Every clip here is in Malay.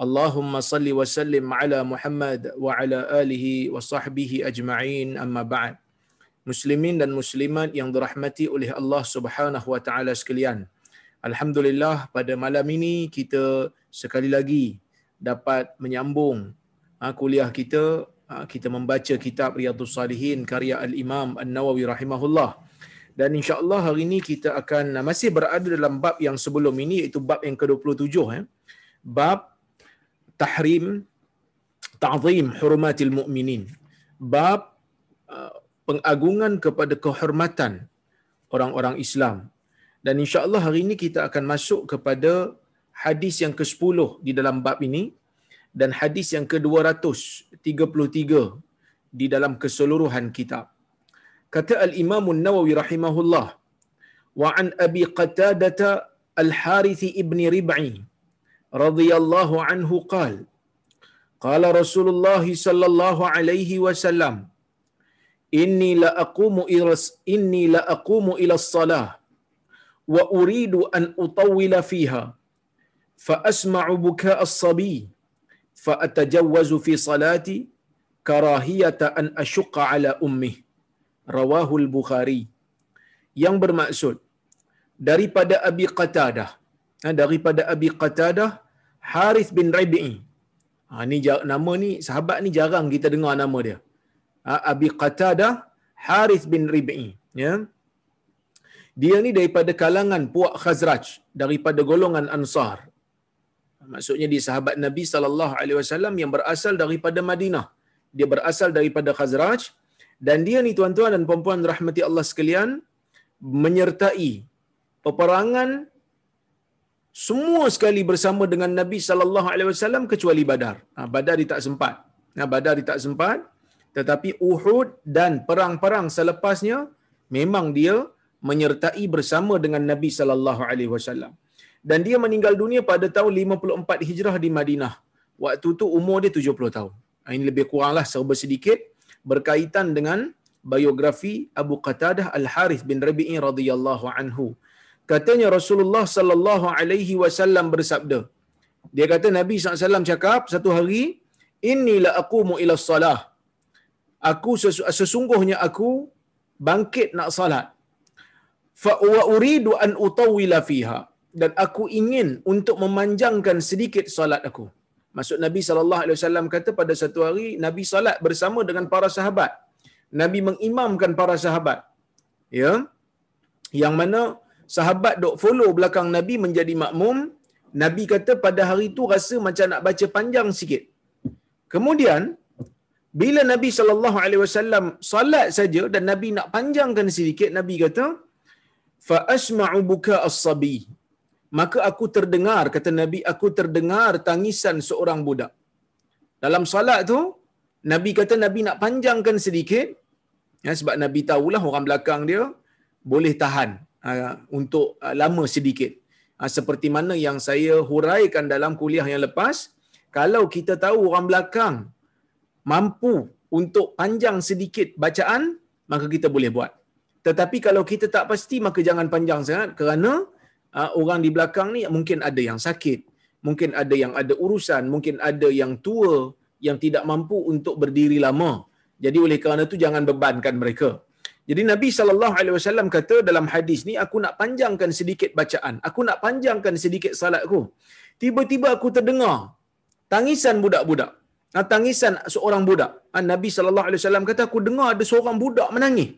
Allahumma salli wa sallim ala Muhammad wa ala alihi wa sahbihi ajma'in amma بعد Muslimin dan Muslimat yang dirahmati oleh Allah Subhanahu Wa Taala sekalian. Alhamdulillah pada malam ini kita sekali lagi dapat menyambung ha, kuliah kita ha, kita membaca kitab Riyadhus Salihin karya Al-Imam An-Nawawi rahimahullah. Dan insya-Allah hari ini kita akan masih berada dalam bab yang sebelum ini iaitu bab yang ke-27 eh. Bab tahrim ta'zim hurumatil mu'minin. Bab pengagungan kepada kehormatan orang-orang Islam. Dan insya-Allah hari ini kita akan masuk kepada hadis yang ke-10 di dalam bab ini dan hadis yang ke-233 di dalam keseluruhan kitab. Kata Al-Imam An-Nawawi rahimahullah wa an Abi Qatadah Al-Harith ibn Rib'i radhiyallahu anhu qala qala Rasulullah sallallahu alaihi wasallam inni la aqumu ila inni la aqumu ila as-salah wa uridu an utawwila fiha fa asma'u buka as-sabi fa atajawwazu fi salati karahiyata an ashqa ala ummi rawahu al-bukhari yang bermaksud daripada Abi Qatadah daripada Abi Qatadah Harith bin Rabi'i. Ha ni nama ni sahabat ni jarang kita dengar nama dia. Abi Qatadah Harith bin Rib'i ya. Dia ni daripada kalangan puak Khazraj daripada golongan Ansar. Maksudnya dia sahabat Nabi sallallahu alaihi wasallam yang berasal daripada Madinah. Dia berasal daripada Khazraj dan dia ni tuan-tuan dan puan-puan rahmati Allah sekalian menyertai peperangan semua sekali bersama dengan Nabi sallallahu alaihi wasallam kecuali Badar. Ha, Badar dia tak sempat. Ha, Badar dia tak sempat. Tetapi Uhud dan perang-perang selepasnya memang dia menyertai bersama dengan Nabi sallallahu alaihi wasallam. Dan dia meninggal dunia pada tahun 54 Hijrah di Madinah. Waktu tu umur dia 70 tahun. Ha, ini lebih kuranglah serba sedikit berkaitan dengan biografi Abu Qatadah Al-Harith bin Rabi'i radhiyallahu anhu. Katanya Rasulullah sallallahu alaihi wasallam bersabda. Dia kata Nabi SAW cakap satu hari, Inni la aqumu ila salah. Aku sesungguhnya aku bangkit nak salat. Fa wa uridu an utawwila fiha. Dan aku ingin untuk memanjangkan sedikit salat aku. Maksud Nabi sallallahu alaihi wasallam kata pada satu hari Nabi salat bersama dengan para sahabat. Nabi mengimamkan para sahabat. Ya. Yang mana sahabat dok follow belakang Nabi menjadi makmum, Nabi kata pada hari itu rasa macam nak baca panjang sikit. Kemudian bila Nabi sallallahu alaihi wasallam salat saja dan Nabi nak panjangkan sedikit, Nabi kata fa asma'u buka as-sabi. Maka aku terdengar kata Nabi aku terdengar tangisan seorang budak. Dalam salat tu Nabi kata Nabi nak panjangkan sedikit ya, sebab Nabi tahulah orang belakang dia boleh tahan untuk uh, lama sedikit. Uh, seperti mana yang saya huraikan dalam kuliah yang lepas, kalau kita tahu orang belakang mampu untuk panjang sedikit bacaan, maka kita boleh buat. Tetapi kalau kita tak pasti, maka jangan panjang sangat kerana orang di belakang ni mungkin ada yang sakit, mungkin ada yang ada urusan, mungkin ada yang tua yang tidak mampu untuk berdiri lama. Jadi oleh kerana itu jangan bebankan mereka. Jadi Nabi sallallahu alaihi wasallam kata dalam hadis ni aku nak panjangkan sedikit bacaan. Aku nak panjangkan sedikit salatku. Tiba-tiba aku terdengar tangisan budak-budak. Nah, tangisan seorang budak. Ah, Nabi sallallahu alaihi wasallam kata aku dengar ada seorang budak menangis.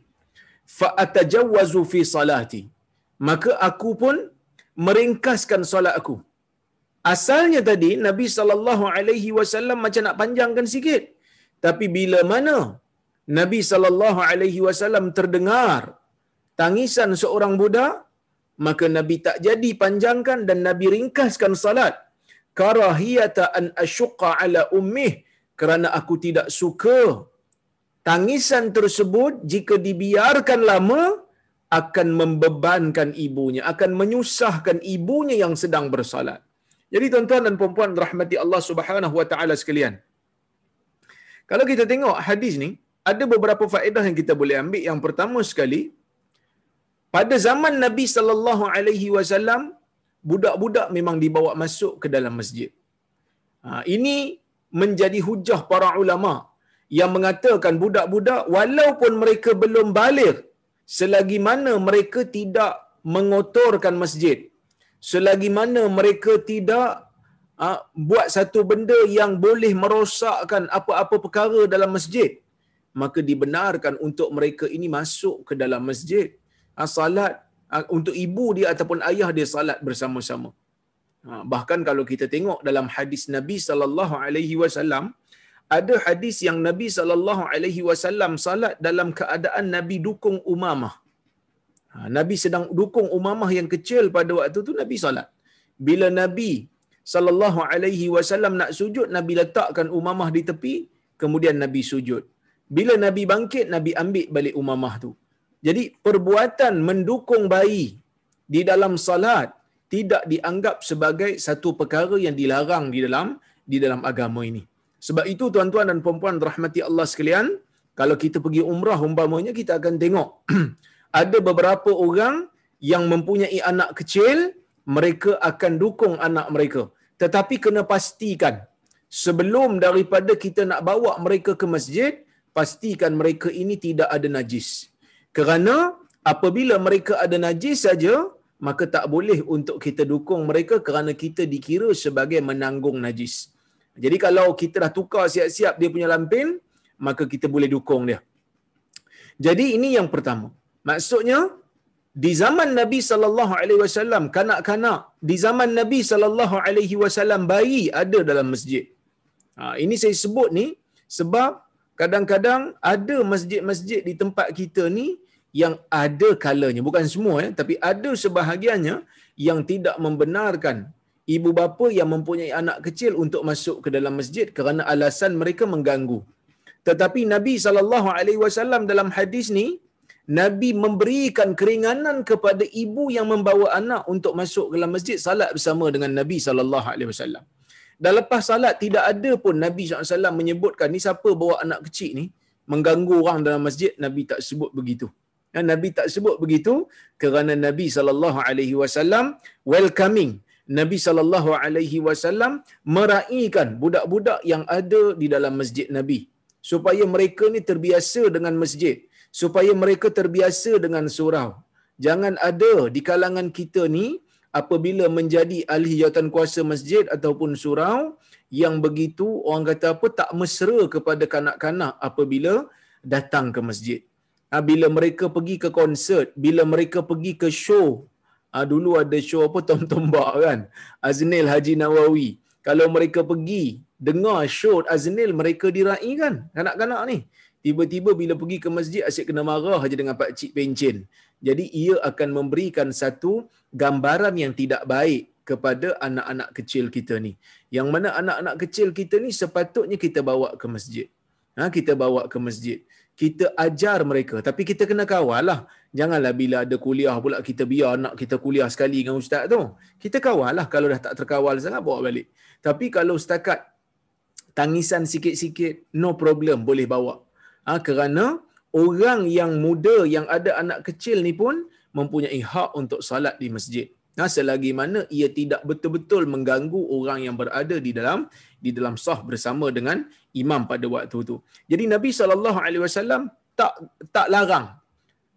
Fa atajawwazu fi salati. Maka aku pun meringkaskan solat aku. Asalnya tadi Nabi sallallahu alaihi wasallam macam nak panjangkan sikit. Tapi bila mana Nabi sallallahu alaihi wasallam terdengar tangisan seorang budak, maka Nabi tak jadi panjangkan dan Nabi ringkaskan salat. Karahiyata an asyqa ala ummih kerana aku tidak suka tangisan tersebut jika dibiarkan lama akan membebankan ibunya, akan menyusahkan ibunya yang sedang bersalat. Jadi tuan-tuan dan puan-puan rahmati Allah Subhanahu wa taala sekalian. Kalau kita tengok hadis ni, ada beberapa faedah yang kita boleh ambil. Yang pertama sekali, pada zaman Nabi sallallahu alaihi wasallam, budak-budak memang dibawa masuk ke dalam masjid. Ha, ini menjadi hujah para ulama yang mengatakan budak-budak walaupun mereka belum balik selagi mana mereka tidak mengotorkan masjid selagi mana mereka tidak uh, buat satu benda yang boleh merosakkan apa-apa perkara dalam masjid maka dibenarkan untuk mereka ini masuk ke dalam masjid uh, salat uh, untuk ibu dia ataupun ayah dia salat bersama-sama uh, bahkan kalau kita tengok dalam hadis Nabi sallallahu alaihi wasallam ada hadis yang Nabi sallallahu alaihi wasallam salat dalam keadaan Nabi dukung Umamah. Ha, Nabi sedang dukung Umamah yang kecil pada waktu tu Nabi salat. Bila Nabi sallallahu alaihi wasallam nak sujud, Nabi letakkan Umamah di tepi, kemudian Nabi sujud. Bila Nabi bangkit, Nabi ambil balik Umamah tu. Jadi perbuatan mendukung bayi di dalam salat tidak dianggap sebagai satu perkara yang dilarang di dalam di dalam agama ini. Sebab itu tuan-tuan dan puan-puan rahmati Allah sekalian, kalau kita pergi umrah umpamanya kita akan tengok ada beberapa orang yang mempunyai anak kecil, mereka akan dukung anak mereka. Tetapi kena pastikan sebelum daripada kita nak bawa mereka ke masjid, pastikan mereka ini tidak ada najis. Kerana apabila mereka ada najis saja, maka tak boleh untuk kita dukung mereka kerana kita dikira sebagai menanggung najis. Jadi kalau kita dah tukar siap-siap dia punya lampin, maka kita boleh dukung dia. Jadi ini yang pertama. Maksudnya di zaman Nabi sallallahu alaihi wasallam kanak-kanak di zaman Nabi sallallahu alaihi wasallam bayi ada dalam masjid. Ha, ini saya sebut ni sebab kadang-kadang ada masjid-masjid di tempat kita ni yang ada kalanya bukan semua ya tapi ada sebahagiannya yang tidak membenarkan ibu bapa yang mempunyai anak kecil untuk masuk ke dalam masjid kerana alasan mereka mengganggu. Tetapi Nabi sallallahu alaihi wasallam dalam hadis ni Nabi memberikan keringanan kepada ibu yang membawa anak untuk masuk ke dalam masjid salat bersama dengan Nabi sallallahu alaihi wasallam. Dan lepas salat tidak ada pun Nabi SAW menyebutkan ni siapa bawa anak kecil ni mengganggu orang dalam masjid Nabi tak sebut begitu. Dan Nabi tak sebut begitu kerana Nabi sallallahu alaihi wasallam welcoming Nabi sallallahu alaihi wasallam budak-budak yang ada di dalam masjid Nabi supaya mereka ni terbiasa dengan masjid, supaya mereka terbiasa dengan surau. Jangan ada di kalangan kita ni apabila menjadi ahli jawatan kuasa masjid ataupun surau yang begitu orang kata apa tak mesra kepada kanak-kanak apabila datang ke masjid. Ha, bila mereka pergi ke konsert, bila mereka pergi ke show Ah dulu ada show apa Tom Tombak kan. Aznil Haji Nawawi. Kalau mereka pergi dengar show Aznil mereka dirai kan kanak-kanak ni. Tiba-tiba bila pergi ke masjid asyik kena marah aja dengan pak cik pencen. Jadi ia akan memberikan satu gambaran yang tidak baik kepada anak-anak kecil kita ni. Yang mana anak-anak kecil kita ni sepatutnya kita bawa ke masjid. Ha, kita bawa ke masjid. Kita ajar mereka. Tapi kita kena kawal lah. Janganlah bila ada kuliah pula kita biar anak kita kuliah sekali dengan ustaz tu. Kita kawal lah kalau dah tak terkawal sangat bawa balik. Tapi kalau setakat tangisan sikit-sikit no problem boleh bawa. Ha, kerana orang yang muda yang ada anak kecil ni pun mempunyai hak untuk salat di masjid Nah, selagi mana ia tidak betul-betul mengganggu orang yang berada di dalam di dalam sah bersama dengan imam pada waktu itu. Jadi Nabi sallallahu alaihi wasallam tak tak larang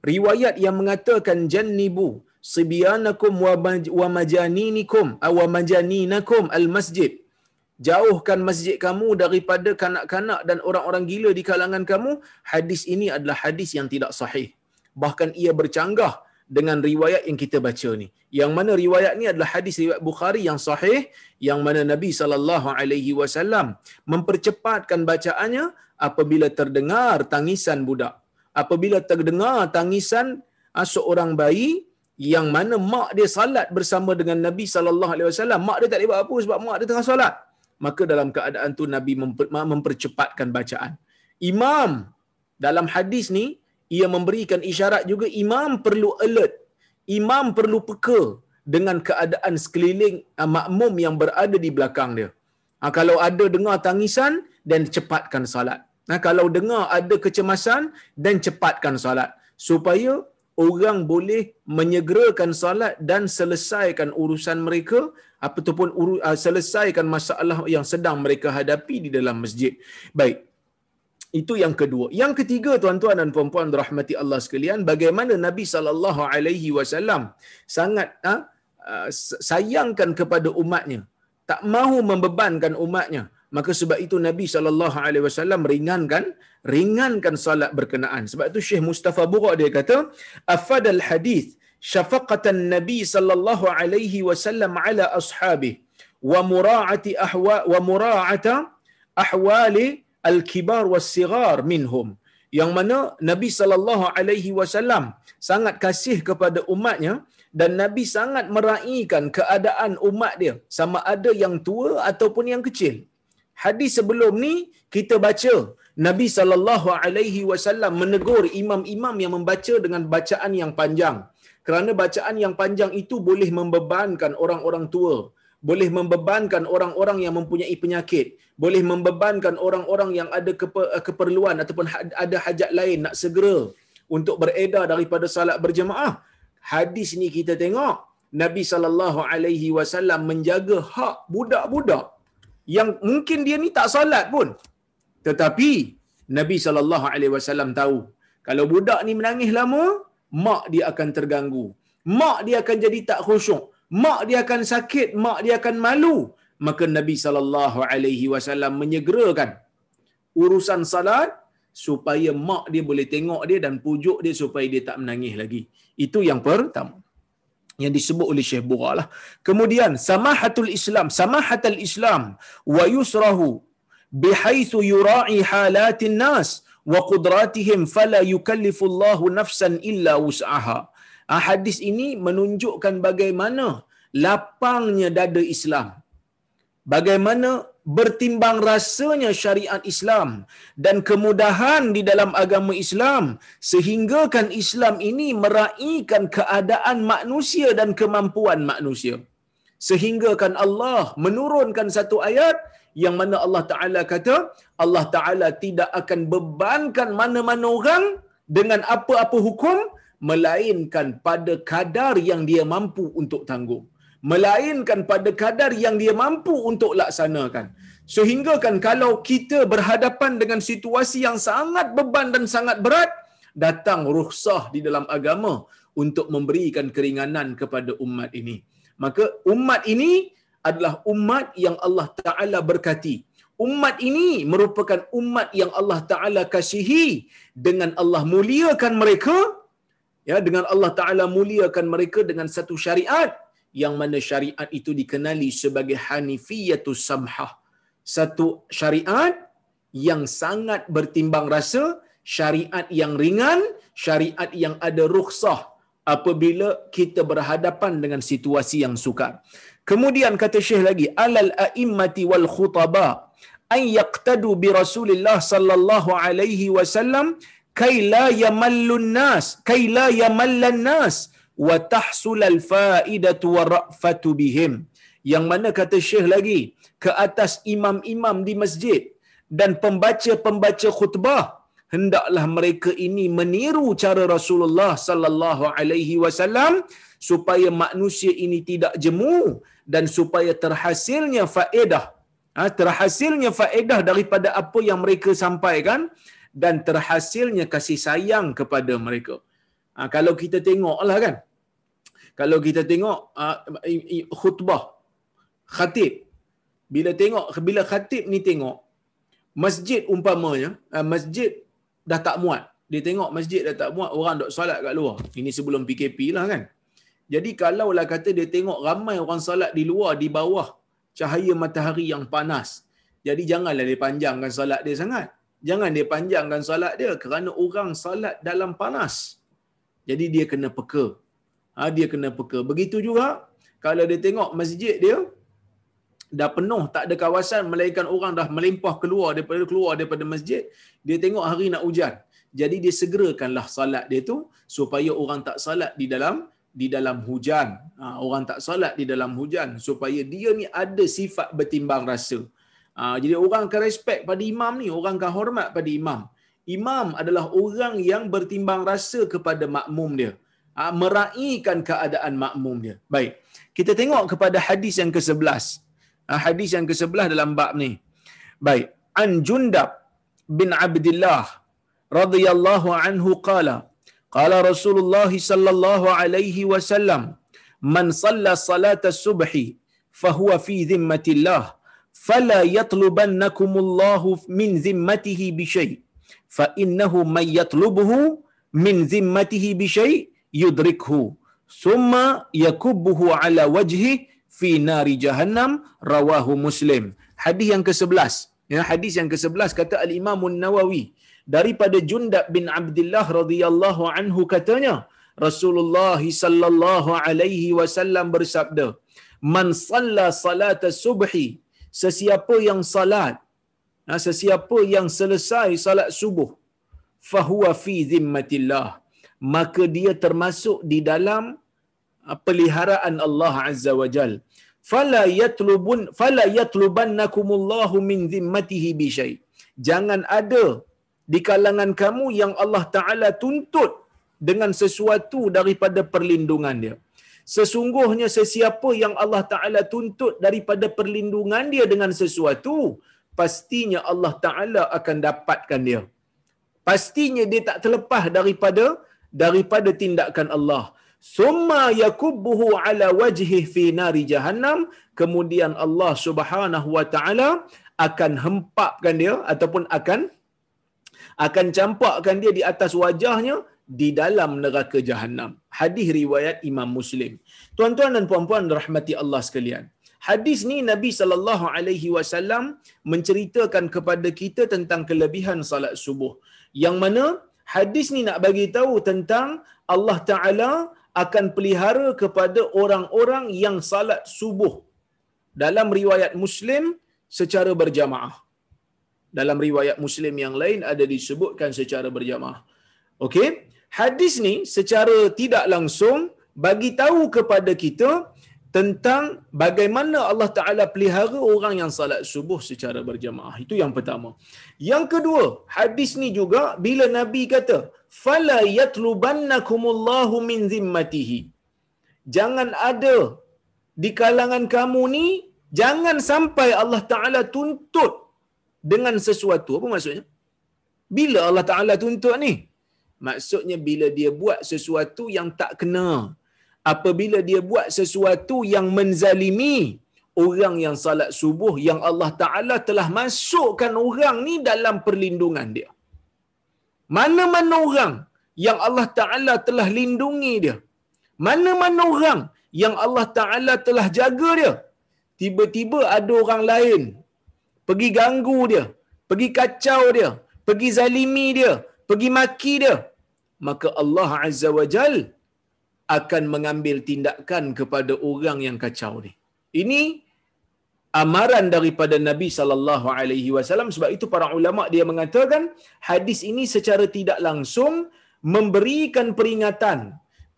riwayat yang mengatakan jannibu sibyanakum wa majaninikum wa majaninakum al masjid jauhkan masjid kamu daripada kanak-kanak dan orang-orang gila di kalangan kamu hadis ini adalah hadis yang tidak sahih bahkan ia bercanggah dengan riwayat yang kita baca ni. Yang mana riwayat ni adalah hadis riwayat Bukhari yang sahih yang mana Nabi sallallahu alaihi wasallam mempercepatkan bacaannya apabila terdengar tangisan budak. Apabila terdengar tangisan ah, seorang bayi yang mana mak dia salat bersama dengan Nabi sallallahu alaihi wasallam, mak dia tak boleh buat apa sebab mak dia tengah solat. Maka dalam keadaan tu Nabi mempercepatkan bacaan. Imam dalam hadis ni ia memberikan isyarat juga imam perlu alert. Imam perlu peka dengan keadaan sekeliling uh, makmum yang berada di belakang dia. Ha, kalau ada dengar tangisan dan cepatkan salat. Ha, kalau dengar ada kecemasan dan cepatkan salat supaya orang boleh menyegerakan salat dan selesaikan urusan mereka ataupun uh, selesaikan masalah yang sedang mereka hadapi di dalam masjid. Baik. Itu yang kedua. Yang ketiga tuan-tuan dan puan-puan rahmati Allah sekalian, bagaimana Nabi sallallahu alaihi wasallam sangat ha, uh, sayangkan kepada umatnya, tak mahu membebankan umatnya. Maka sebab itu Nabi sallallahu alaihi wasallam ringankan ringankan salat berkenaan. Sebab itu Syekh Mustafa Burak dia kata, afadal hadis Nabi sallallahu alaihi wasallam ala ashabi wa mura'ati ahwa wa mura'ata ahwali al-kibar was-sighar minhum. Yang mana Nabi sallallahu alaihi wasallam sangat kasih kepada umatnya dan Nabi sangat meraihkan keadaan umat dia sama ada yang tua ataupun yang kecil. Hadis sebelum ni kita baca Nabi sallallahu alaihi wasallam menegur imam-imam yang membaca dengan bacaan yang panjang. Kerana bacaan yang panjang itu boleh membebankan orang-orang tua, boleh membebankan orang-orang yang mempunyai penyakit, boleh membebankan orang-orang yang ada keperluan ataupun ha-, ada hajat lain nak segera untuk beredar daripada salat berjemaah hadis ni kita tengok Nabi sallallahu alaihi wasallam menjaga hak budak-budak yang mungkin dia ni tak solat pun. Tetapi Nabi sallallahu alaihi wasallam tahu kalau budak ni menangis lama, mak dia akan terganggu. Mak dia akan jadi tak khusyuk. Mak dia akan sakit, mak dia akan malu. Maka Nabi sallallahu alaihi wasallam menyegerakan urusan salat supaya mak dia boleh tengok dia dan pujuk dia supaya dia tak menangis lagi. Itu yang pertama. Yang disebut oleh Syekh Bura lah. Kemudian, samahatul Islam. Samahatul Islam. Wa yusrahu bihaithu yura'i halatin nas wa qudratihim fala yukallifullahu nafsan illa wus'aha. Ah, hadis ini menunjukkan bagaimana lapangnya dada Islam. Bagaimana bertimbang rasanya syariat Islam dan kemudahan di dalam agama Islam sehinggakan Islam ini meraihkan keadaan manusia dan kemampuan manusia sehinggakan Allah menurunkan satu ayat yang mana Allah Taala kata Allah Taala tidak akan bebankan mana-mana orang dengan apa-apa hukum melainkan pada kadar yang dia mampu untuk tanggung melainkan pada kadar yang dia mampu untuk laksanakan. Sehingga kan kalau kita berhadapan dengan situasi yang sangat beban dan sangat berat, datang rukhsah di dalam agama untuk memberikan keringanan kepada umat ini. Maka umat ini adalah umat yang Allah Ta'ala berkati. Umat ini merupakan umat yang Allah Ta'ala kasihi dengan Allah muliakan mereka ya dengan Allah Ta'ala muliakan mereka dengan satu syariat yang mana syariat itu dikenali sebagai hanifiyatus samhah. Satu syariat yang sangat bertimbang rasa, syariat yang ringan, syariat yang ada rukhsah apabila kita berhadapan dengan situasi yang sukar. Kemudian kata Syekh lagi, alal a'immati wal khutaba an yaqtadu bi Rasulillah sallallahu alaihi wasallam kai la yamallun nas, kai la yamallan nas wa tahsul al faidatu wa ra'fatu bihim. Yang mana kata syekh lagi ke atas imam-imam di masjid dan pembaca-pembaca khutbah hendaklah mereka ini meniru cara Rasulullah sallallahu alaihi wasallam supaya manusia ini tidak jemu dan supaya terhasilnya faedah ha, terhasilnya faedah daripada apa yang mereka sampaikan dan terhasilnya kasih sayang kepada mereka. Ha, kalau kita tengoklah kan. Kalau kita tengok uh, khutbah khatib bila tengok bila khatib ni tengok masjid umpamanya masjid dah tak muat dia tengok masjid dah tak muat orang dok solat kat luar ini sebelum PKP lah kan jadi kalau lah kata dia tengok ramai orang solat di luar di bawah cahaya matahari yang panas. Jadi janganlah dia panjangkan solat dia sangat. Jangan dia panjangkan solat dia kerana orang solat dalam panas. Jadi dia kena peka. Ha, dia kena peka. Begitu juga kalau dia tengok masjid dia dah penuh tak ada kawasan melainkan orang dah melimpah keluar daripada keluar daripada masjid dia tengok hari nak hujan. Jadi dia segerakanlah salat dia tu supaya orang tak salat di dalam di dalam hujan. Ha, orang tak salat di dalam hujan supaya dia ni ada sifat bertimbang rasa. Ha, jadi orang akan respect pada imam ni orang akan hormat pada imam. Imam adalah orang yang bertimbang rasa kepada makmum dia. Ha, meraihkan keadaan makmum dia. Baik kita tengok kepada hadis yang ke-11 ha, hadis yang ke-11 dalam bab ni. Baik an jundab bin abdullah radhiyallahu anhu qala qala rasulullah sallallahu alaihi wasallam man shalla salata subhi fahuwa fi dhimmatillah fala yatlubannakumullahu min zimmatihi bi syai' fa innahu may yatlubuhu min zimmatihi bi syai' yudrikhu summa yakubbuhu ala wajhi fi nari jahannam rawahu muslim. Hadis yang ke-11 ya hadis yang ke-11 kata al imam an-nawawi daripada jundab bin abdullah radhiyallahu anhu katanya Rasulullah sallallahu alaihi wasallam bersabda man salla salat subhi sesiapa yang salat Nah, sesiapa yang selesai salat subuh fahuwa fi zimmatillah maka dia termasuk di dalam uh, peliharaan Allah azza wajal fala yatlubun fala yatlubannakumullahu min zimmatihi bi syai. Jangan ada di kalangan kamu yang Allah taala tuntut dengan sesuatu daripada perlindungan dia sesungguhnya sesiapa yang Allah taala tuntut daripada perlindungan dia dengan sesuatu pastinya Allah Taala akan dapatkan dia. Pastinya dia tak terlepas daripada daripada tindakan Allah. Summa yakubbuhu ala wajhi fi nari jahannam. Kemudian Allah Subhanahu wa taala akan hempapkan dia ataupun akan akan campakkan dia di atas wajahnya di dalam neraka jahanam. Hadis riwayat Imam Muslim. Tuan-tuan dan puan-puan rahmati Allah sekalian. Hadis ni Nabi sallallahu alaihi wasallam menceritakan kepada kita tentang kelebihan salat subuh. Yang mana hadis ni nak bagi tahu tentang Allah Taala akan pelihara kepada orang-orang yang salat subuh. Dalam riwayat Muslim secara berjamaah. Dalam riwayat Muslim yang lain ada disebutkan secara berjamaah. Okey, hadis ni secara tidak langsung bagi tahu kepada kita tentang bagaimana Allah Taala pelihara orang yang salat subuh secara berjamaah. Itu yang pertama. Yang kedua, hadis ni juga bila Nabi kata, "Fala yatlubannakumullahu min zimmatihi." Jangan ada di kalangan kamu ni jangan sampai Allah Taala tuntut dengan sesuatu. Apa maksudnya? Bila Allah Taala tuntut ni? Maksudnya bila dia buat sesuatu yang tak kena apabila dia buat sesuatu yang menzalimi orang yang salat subuh yang Allah Taala telah masukkan orang ni dalam perlindungan dia. Mana-mana orang yang Allah Taala telah lindungi dia. Mana-mana orang yang Allah Taala telah jaga dia. Tiba-tiba ada orang lain pergi ganggu dia, pergi kacau dia, pergi zalimi dia, pergi maki dia. Maka Allah Azza wa Jalla akan mengambil tindakan kepada orang yang kacau ni. Ini amaran daripada Nabi sallallahu alaihi wasallam. Sebab itu para ulama dia mengatakan hadis ini secara tidak langsung memberikan peringatan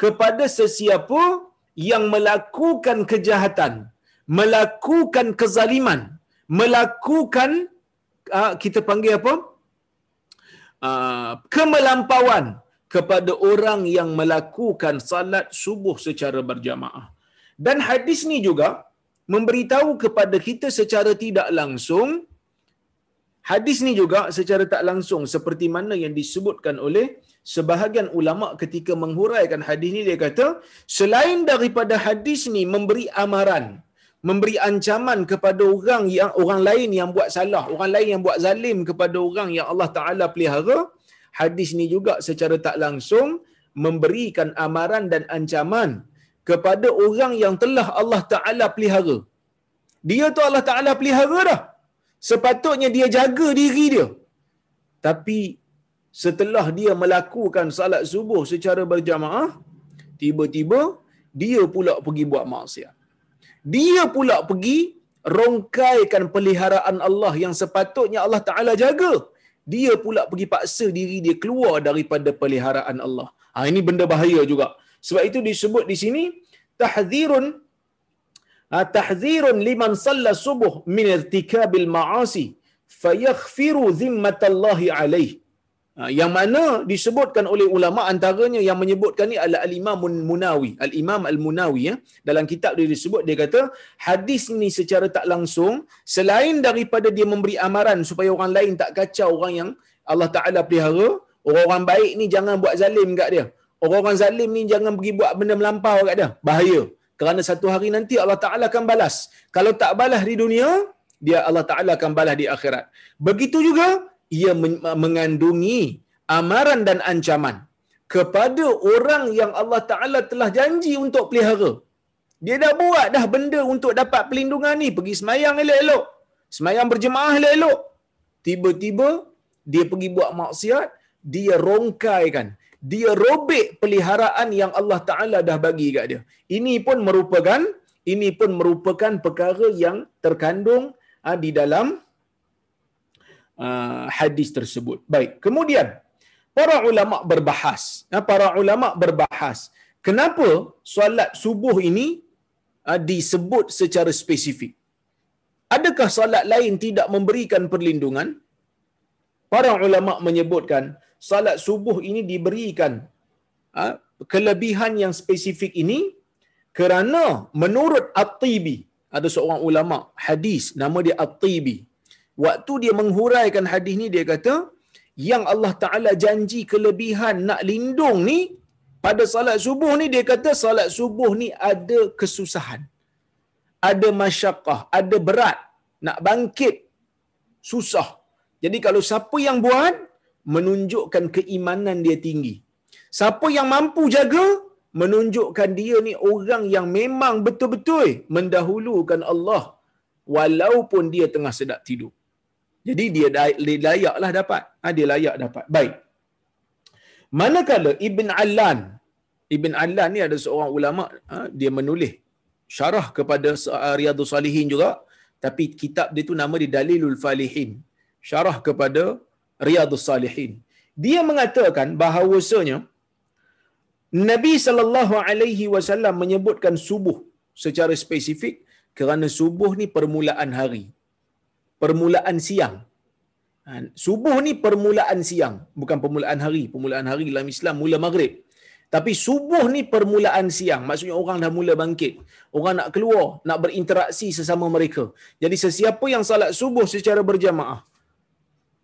kepada sesiapa yang melakukan kejahatan, melakukan kezaliman, melakukan uh, kita panggil apa? Uh, kemelampauan kepada orang yang melakukan salat subuh secara berjamaah. Dan hadis ni juga memberitahu kepada kita secara tidak langsung hadis ni juga secara tak langsung seperti mana yang disebutkan oleh sebahagian ulama ketika menghuraikan hadis ni dia kata selain daripada hadis ni memberi amaran memberi ancaman kepada orang yang orang lain yang buat salah orang lain yang buat zalim kepada orang yang Allah Taala pelihara hadis ni juga secara tak langsung memberikan amaran dan ancaman kepada orang yang telah Allah Taala pelihara. Dia tu Allah Taala pelihara dah. Sepatutnya dia jaga diri dia. Tapi setelah dia melakukan salat subuh secara berjamaah, tiba-tiba dia pula pergi buat maksiat. Dia pula pergi rongkaikan peliharaan Allah yang sepatutnya Allah Taala jaga. Dia pula pergi paksa diri dia keluar daripada peliharaan Allah. Ha, ini benda bahaya juga. Sebab itu disebut di sini tahdzirun ha, tahdzirun liman salla subuh min irtikabil ma'asi fayaghfiru zimmatallahi alaihi yang mana disebutkan oleh ulama antaranya yang menyebutkan ni adalah al-Imam Munawi. al-Imam al-Munawi ya. Dalam kitab dia disebut dia kata hadis ni secara tak langsung selain daripada dia memberi amaran supaya orang lain tak kacau orang yang Allah Taala pelihara orang-orang baik ni jangan buat zalim kat dia. Orang-orang zalim ni jangan pergi buat benda melampau kat dia. Bahaya. Kerana satu hari nanti Allah Taala akan balas. Kalau tak balas di dunia dia Allah Taala akan balas di akhirat. Begitu juga ia mengandungi amaran dan ancaman kepada orang yang Allah Ta'ala telah janji untuk pelihara. Dia dah buat dah benda untuk dapat pelindungan ni. Pergi semayang elok-elok. Semayang berjemaah elok-elok. Tiba-tiba dia pergi buat maksiat. Dia rongkaikan. Dia robek peliharaan yang Allah Ta'ala dah bagi kat dia. Ini pun merupakan ini pun merupakan perkara yang terkandung ha, di dalam uh, hadis tersebut. Baik, kemudian para ulama berbahas. Uh, para ulama berbahas. Kenapa solat subuh ini uh, disebut secara spesifik? Adakah solat lain tidak memberikan perlindungan? Para ulama menyebutkan solat subuh ini diberikan uh, kelebihan yang spesifik ini kerana menurut At-Tibi ada seorang ulama hadis nama dia At-Tibi waktu dia menghuraikan hadis ni dia kata yang Allah Taala janji kelebihan nak lindung ni pada salat subuh ni dia kata salat subuh ni ada kesusahan ada masyakkah ada berat nak bangkit susah. Jadi kalau siapa yang buat menunjukkan keimanan dia tinggi. Siapa yang mampu jaga menunjukkan dia ni orang yang memang betul-betul mendahulukan Allah walaupun dia tengah sedap tidur jadi dia layaklah dapat. Ha, dia layak dapat. Baik. Manakala Ibn Allan, Ibn Allan ni ada seorang ulama, ha, dia menulis syarah kepada Riyadus Salihin juga, tapi kitab dia tu nama dia Dalilul Falihin. Syarah kepada Riyadus Salihin. Dia mengatakan bahawasanya Nabi sallallahu alaihi wasallam menyebutkan subuh secara spesifik kerana subuh ni permulaan hari permulaan siang. Ha, subuh ni permulaan siang, bukan permulaan hari. Permulaan hari dalam Islam mula maghrib. Tapi subuh ni permulaan siang. Maksudnya orang dah mula bangkit. Orang nak keluar, nak berinteraksi sesama mereka. Jadi sesiapa yang salat subuh secara berjamaah,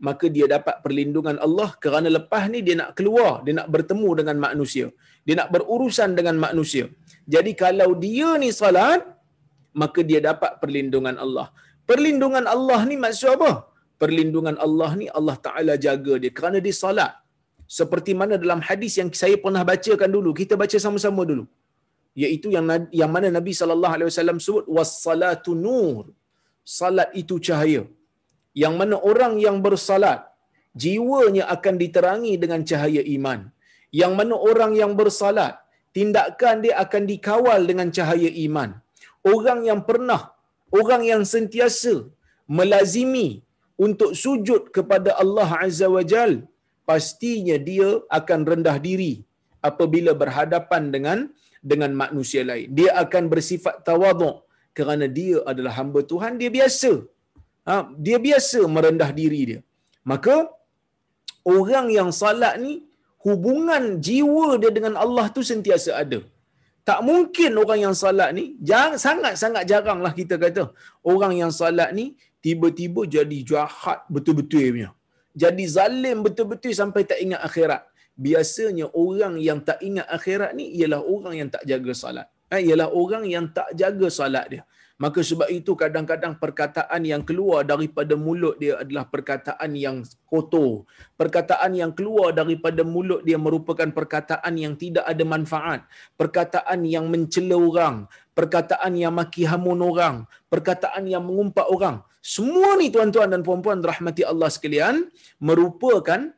maka dia dapat perlindungan Allah kerana lepas ni dia nak keluar, dia nak bertemu dengan manusia. Dia nak berurusan dengan manusia. Jadi kalau dia ni salat, maka dia dapat perlindungan Allah. Perlindungan Allah ni maksud apa? Perlindungan Allah ni Allah Ta'ala jaga dia kerana dia salat. Seperti mana dalam hadis yang saya pernah bacakan dulu. Kita baca sama-sama dulu. Iaitu yang yang mana Nabi wasallam sebut was-salatu nur. Salat itu cahaya. Yang mana orang yang bersalat jiwanya akan diterangi dengan cahaya iman. Yang mana orang yang bersalat tindakan dia akan dikawal dengan cahaya iman. Orang yang pernah orang yang sentiasa melazimi untuk sujud kepada Allah Azza wa Jal, pastinya dia akan rendah diri apabila berhadapan dengan dengan manusia lain. Dia akan bersifat tawaduk kerana dia adalah hamba Tuhan, dia biasa. Ha, dia biasa merendah diri dia. Maka orang yang salat ni hubungan jiwa dia dengan Allah tu sentiasa ada. Tak mungkin orang yang salat ni, sangat-sangat jaranglah kita kata. Orang yang salat ni tiba-tiba jadi jahat betul-betul punya. Jadi zalim betul-betul sampai tak ingat akhirat. Biasanya orang yang tak ingat akhirat ni ialah orang yang tak jaga salat. Eh, ialah orang yang tak jaga salat dia. Maka sebab itu kadang-kadang perkataan yang keluar daripada mulut dia adalah perkataan yang kotor. Perkataan yang keluar daripada mulut dia merupakan perkataan yang tidak ada manfaat. Perkataan yang mencela orang. Perkataan yang maki hamun orang. Perkataan yang mengumpat orang. Semua ni tuan-tuan dan puan-puan rahmati Allah sekalian merupakan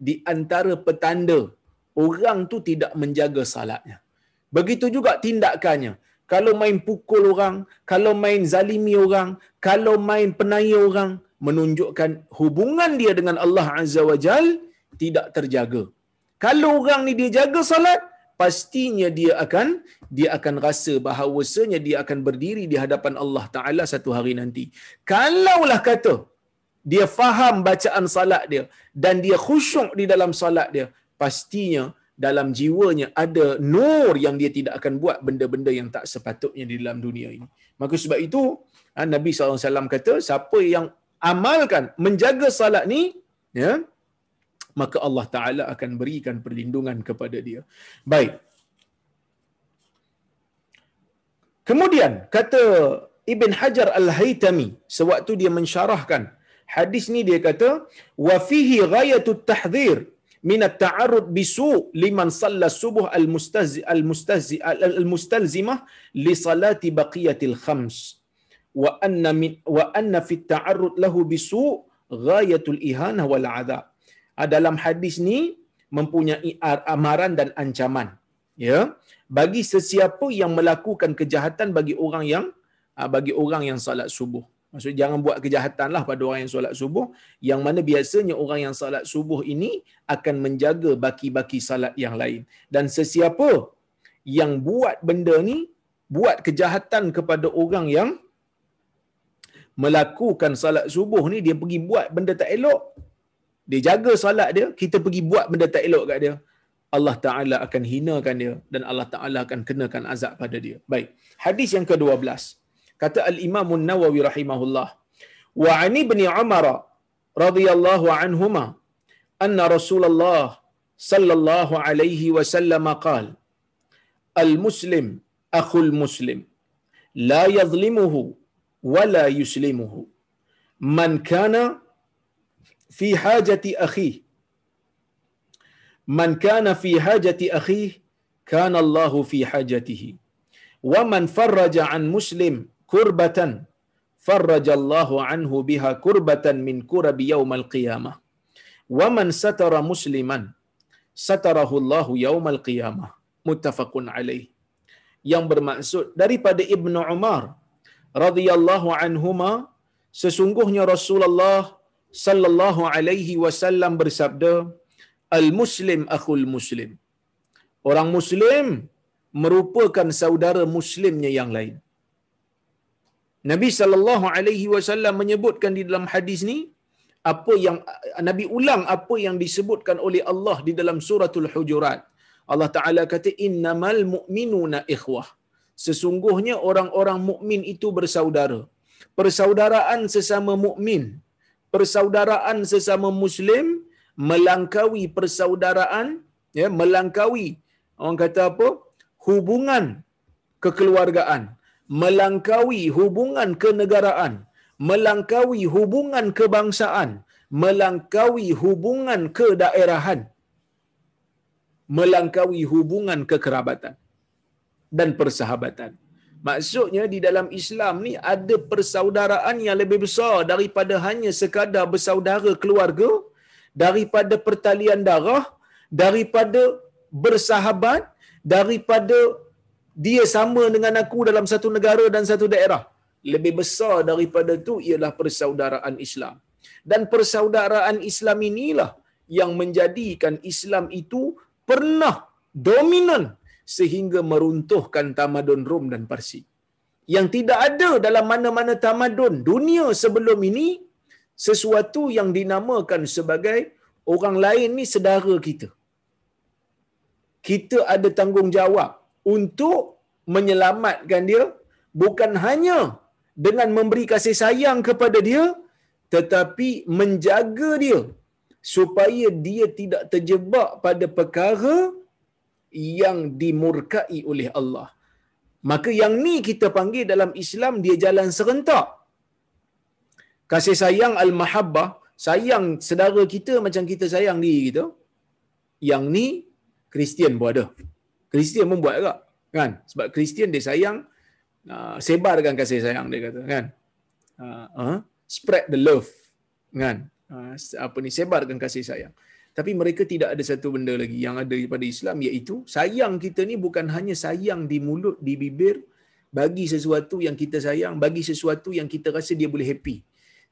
di antara petanda orang tu tidak menjaga salatnya. Begitu juga tindakannya kalau main pukul orang, kalau main zalimi orang, kalau main penaya orang, menunjukkan hubungan dia dengan Allah Azza wa Jal tidak terjaga. Kalau orang ni dia jaga salat, pastinya dia akan dia akan rasa bahawasanya dia akan berdiri di hadapan Allah Taala satu hari nanti. Kalaulah kata dia faham bacaan salat dia dan dia khusyuk di dalam salat dia, pastinya dalam jiwanya ada nur yang dia tidak akan buat benda-benda yang tak sepatutnya di dalam dunia ini. Maka sebab itu ha, Nabi SAW kata siapa yang amalkan menjaga salat ni ya maka Allah Taala akan berikan perlindungan kepada dia. Baik. Kemudian kata Ibn Hajar Al-Haytami sewaktu dia mensyarahkan hadis ni dia kata wa fihi ghayatut tahdhir min at-ta'arrud bisu liman salla subuh al-mustahzi al-mustahzi al-mustalzimah li salati baqiyatil khams. Wa anna min wa anna fi at-ta'arrud lahu bisu ghayatul ihana wal 'adab Ah, dalam hadis ni mempunyai amaran dan ancaman ya. Bagi sesiapa yang melakukan kejahatan bagi orang yang ah, bagi orang yang salat subuh maksud jangan buat kejahatan lah pada orang yang solat subuh yang mana biasanya orang yang salat subuh ini akan menjaga baki-baki salat yang lain dan sesiapa yang buat benda ni buat kejahatan kepada orang yang melakukan salat subuh ni dia pergi buat benda tak elok dia jaga solat dia, kita pergi buat benda tak elok kat dia, Allah Ta'ala akan hinakan dia dan Allah Ta'ala akan kenakan azab pada dia. Baik. Hadis yang ke-12. Kata Al-Imam Nawawi rahimahullah. Wa ani bin Umar radhiyallahu anhuma anna Rasulullah sallallahu alaihi wasallam qala Al-Muslim akhul Muslim la yadhlimuhu wa la yuslimuhu man kana في حاجة أخيه من كان في حاجة أخيه كان الله في حاجته ومن فرج عن مسلم kurbatan farrajallahu anhu biha kurbatan min kurabi yaumal qiyamah. Wa man satara musliman satarahu Allahu yaumal qiyamah. Muttafaqun alaih. Yang bermaksud daripada Ibnu Umar radhiyallahu anhuma sesungguhnya Rasulullah sallallahu alaihi wasallam bersabda al muslim akhul muslim. Orang muslim merupakan saudara muslimnya yang lain. Nabi sallallahu alaihi wasallam menyebutkan di dalam hadis ni apa yang Nabi ulang apa yang disebutkan oleh Allah di dalam suratul hujurat. Allah taala kata innamal mu'minuna ikhwah. Sesungguhnya orang-orang mukmin itu bersaudara. Persaudaraan sesama mukmin persaudaraan sesama muslim melangkaui persaudaraan ya melangkaui orang kata apa hubungan kekeluargaan melangkaui hubungan kenegaraan melangkaui hubungan kebangsaan melangkaui hubungan kedaerahan melangkaui hubungan kekerabatan dan persahabatan. Maksudnya di dalam Islam ni ada persaudaraan yang lebih besar daripada hanya sekadar bersaudara keluarga, daripada pertalian darah, daripada bersahabat, daripada dia sama dengan aku dalam satu negara dan satu daerah. Lebih besar daripada itu ialah persaudaraan Islam. Dan persaudaraan Islam inilah yang menjadikan Islam itu pernah dominan sehingga meruntuhkan tamadun Rom dan Parsi. Yang tidak ada dalam mana-mana tamadun dunia sebelum ini sesuatu yang dinamakan sebagai orang lain ni sedara kita. Kita ada tanggungjawab untuk menyelamatkan dia bukan hanya dengan memberi kasih sayang kepada dia tetapi menjaga dia supaya dia tidak terjebak pada perkara yang dimurkai oleh Allah. Maka yang ni kita panggil dalam Islam dia jalan serentak. Kasih sayang al-mahabbah, sayang saudara kita macam kita sayang diri kita. Yang ni Kristian pun ada. Kristian pun buat juga. Kan? Sebab Kristian dia sayang, uh, sebarkan kasih sayang dia kata. Kan? Uh, uh, spread the love. Kan? Uh, apa ni, sebarkan kasih sayang. Tapi mereka tidak ada satu benda lagi yang ada pada Islam iaitu sayang kita ni bukan hanya sayang di mulut, di bibir bagi sesuatu yang kita sayang, bagi sesuatu yang kita rasa dia boleh happy.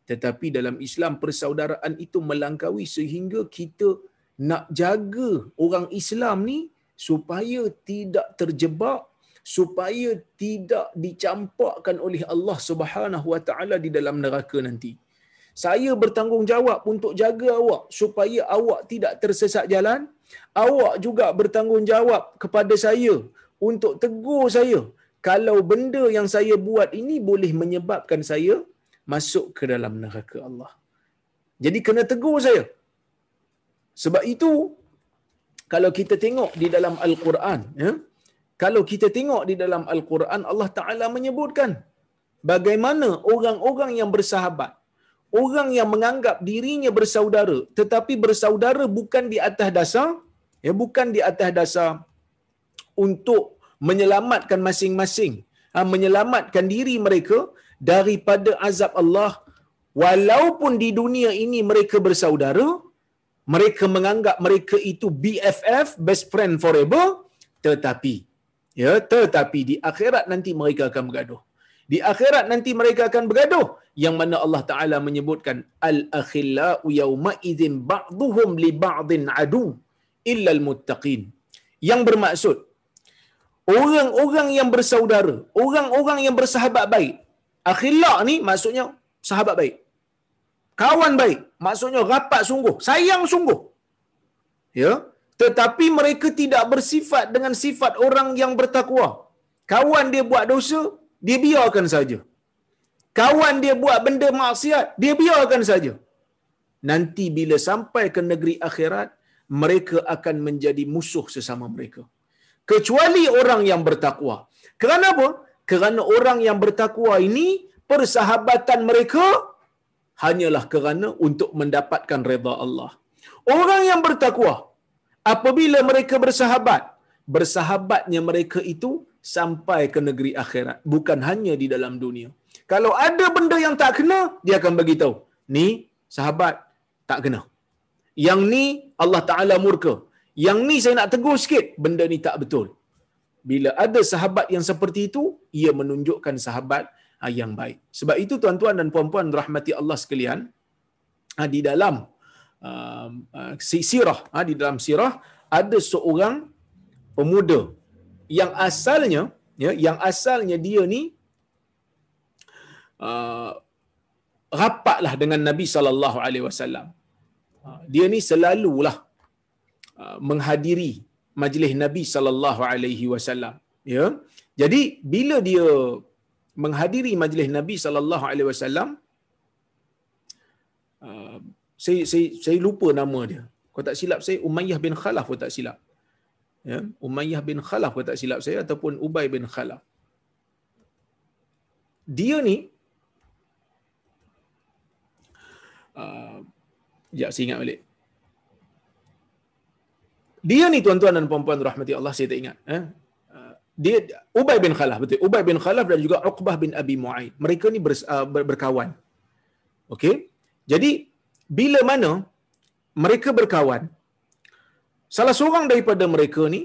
Tetapi dalam Islam persaudaraan itu melangkaui sehingga kita nak jaga orang Islam ni supaya tidak terjebak supaya tidak dicampakkan oleh Allah Subhanahu Wa Taala di dalam neraka nanti. Saya bertanggungjawab untuk jaga awak supaya awak tidak tersesat jalan. Awak juga bertanggungjawab kepada saya untuk tegur saya kalau benda yang saya buat ini boleh menyebabkan saya masuk ke dalam neraka Allah. Jadi kena tegur saya. Sebab itu kalau kita tengok di dalam Al-Quran, ya, kalau kita tengok di dalam Al-Quran Allah Taala menyebutkan bagaimana orang-orang yang bersahabat, orang yang menganggap dirinya bersaudara tetapi bersaudara bukan di atas dasar ya bukan di atas dasar untuk menyelamatkan masing-masing, ha, menyelamatkan diri mereka daripada azab Allah. Walaupun di dunia ini mereka bersaudara mereka menganggap mereka itu BFF best friend forever tetapi ya tetapi di akhirat nanti mereka akan bergaduh. Di akhirat nanti mereka akan bergaduh yang mana Allah Taala menyebutkan al akhillau yauma idzin ba'dhum li ba'din adu illa al muttaqin. Yang bermaksud orang-orang yang bersaudara orang-orang yang bersahabat baik akhillah ni maksudnya sahabat baik kawan baik. Maksudnya rapat sungguh. Sayang sungguh. Ya? Tetapi mereka tidak bersifat dengan sifat orang yang bertakwa. Kawan dia buat dosa dia biarkan saja. Kawan dia buat benda maksiat dia biarkan saja. Nanti bila sampai ke negeri akhirat mereka akan menjadi musuh sesama mereka. Kecuali orang yang bertakwa. Kerana apa? Kerana orang yang bertakwa ini persahabatan mereka hanyalah kerana untuk mendapatkan redha Allah. Orang yang bertakwa apabila mereka bersahabat, bersahabatnya mereka itu sampai ke negeri akhirat, bukan hanya di dalam dunia. Kalau ada benda yang tak kena, dia akan bagi tahu. Ni sahabat tak kena. Yang ni Allah Taala murka. Yang ni saya nak tegur sikit, benda ni tak betul. Bila ada sahabat yang seperti itu, ia menunjukkan sahabat Ah, yang baik. Sebab itu tuan-tuan dan puan-puan rahmati Allah sekalian, ah, di dalam uh, sirah, di dalam sirah ada seorang pemuda yang asalnya ya yang asalnya dia ni rapatlah dengan Nabi sallallahu alaihi wasallam. Dia ni selalulah menghadiri majlis Nabi sallallahu alaihi wasallam. Ya. Jadi bila dia menghadiri majlis Nabi sallallahu alaihi wasallam uh, saya saya saya lupa nama dia. Kalau tak silap saya Umayyah bin Khalaf kalau tak silap. Ya, Umayyah bin Khalaf kalau tak silap saya ataupun Ubay bin Khalaf. Dia ni uh, ya saya ingat balik. Dia ni tuan-tuan dan puan-puan rahmati Allah saya tak ingat eh dia Ubay bin Khalaf betul. Ubay bin Khalaf dan juga Uqbah bin Abi Muaid. Mereka ni ber, uh, ber, berkawan. Okey? Jadi bila mana mereka berkawan salah seorang daripada mereka ni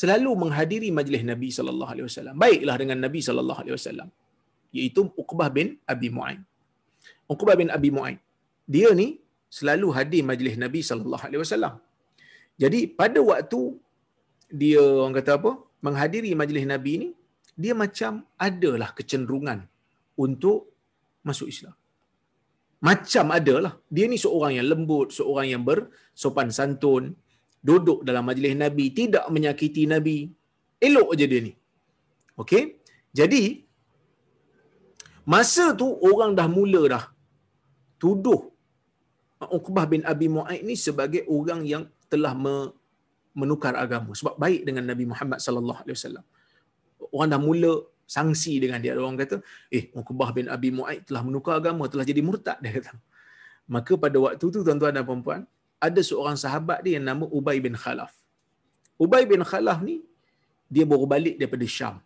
selalu menghadiri majlis Nabi sallallahu alaihi wasallam. Baiklah dengan Nabi sallallahu alaihi wasallam iaitu Uqbah bin Abi Muaid. Uqbah bin Abi Muaid dia ni selalu hadir majlis Nabi sallallahu alaihi wasallam. Jadi pada waktu dia orang kata apa menghadiri majlis Nabi ni, dia macam adalah kecenderungan untuk masuk Islam. Macam adalah. Dia ni seorang yang lembut, seorang yang bersopan santun, duduk dalam majlis Nabi, tidak menyakiti Nabi. Elok aja dia ni. Okey? Jadi, masa tu orang dah mula dah tuduh Uqbah bin Abi Mu'aid ni sebagai orang yang telah menukar agama sebab baik dengan Nabi Muhammad sallallahu alaihi wasallam. Orang dah mula sanksi dengan dia. Orang kata, "Eh, Uqbah bin Abi Muaid telah menukar agama, telah jadi murtad." Dia kata. Maka pada waktu tu tuan-tuan dan puan-puan, ada seorang sahabat dia yang nama Ubay bin Khalaf. Ubay bin Khalaf ni dia baru balik daripada Syam.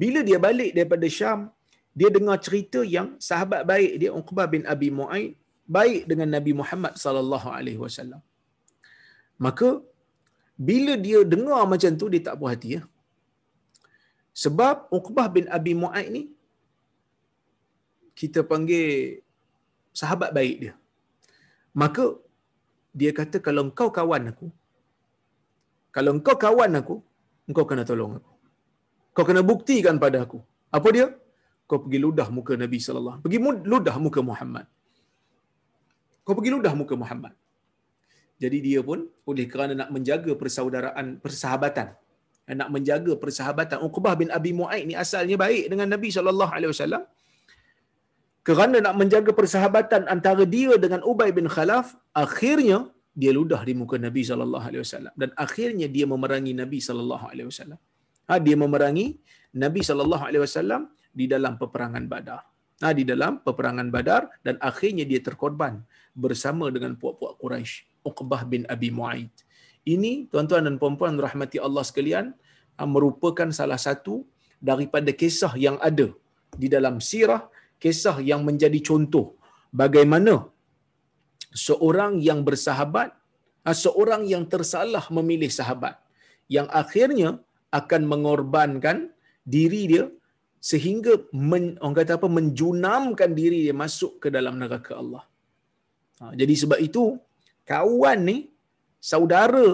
Bila dia balik daripada Syam, dia dengar cerita yang sahabat baik dia Uqbah bin Abi Muaid baik dengan Nabi Muhammad sallallahu alaihi wasallam. Maka bila dia dengar macam tu dia tak puas hati ya. Sebab Uqbah bin Abi Mu'aid ni kita panggil sahabat baik dia. Maka dia kata kalau engkau kawan aku, kalau engkau kawan aku, engkau kena tolong aku. Kau kena buktikan pada aku. Apa dia? Kau pergi ludah muka Nabi sallallahu alaihi wasallam. Pergi ludah muka Muhammad. Kau pergi ludah muka Muhammad. Jadi dia pun oleh kerana nak menjaga persaudaraan, persahabatan, nak menjaga persahabatan. Uqbah bin Abi Mu'aid ni asalnya baik dengan Nabi wasallam. Kerana nak menjaga persahabatan antara dia dengan Ubay bin Khalaf, akhirnya dia ludah di muka Nabi wasallam dan akhirnya dia memerangi Nabi wasallam. Ha, dia memerangi Nabi wasallam di dalam peperangan Badar. Ha, di dalam peperangan Badar dan akhirnya dia terkorban bersama dengan puak-puak Quraisy, Uqbah bin Abi Muaid. Ini tuan-tuan dan puan-puan rahmati Allah sekalian ha, merupakan salah satu daripada kisah yang ada di dalam sirah, kisah yang menjadi contoh bagaimana seorang yang bersahabat, ah, seorang yang tersalah memilih sahabat yang akhirnya akan mengorbankan diri dia sehingga men, orang kata apa menjunamkan diri dia masuk ke dalam neraka Allah. Ha, jadi sebab itu kawan ni saudara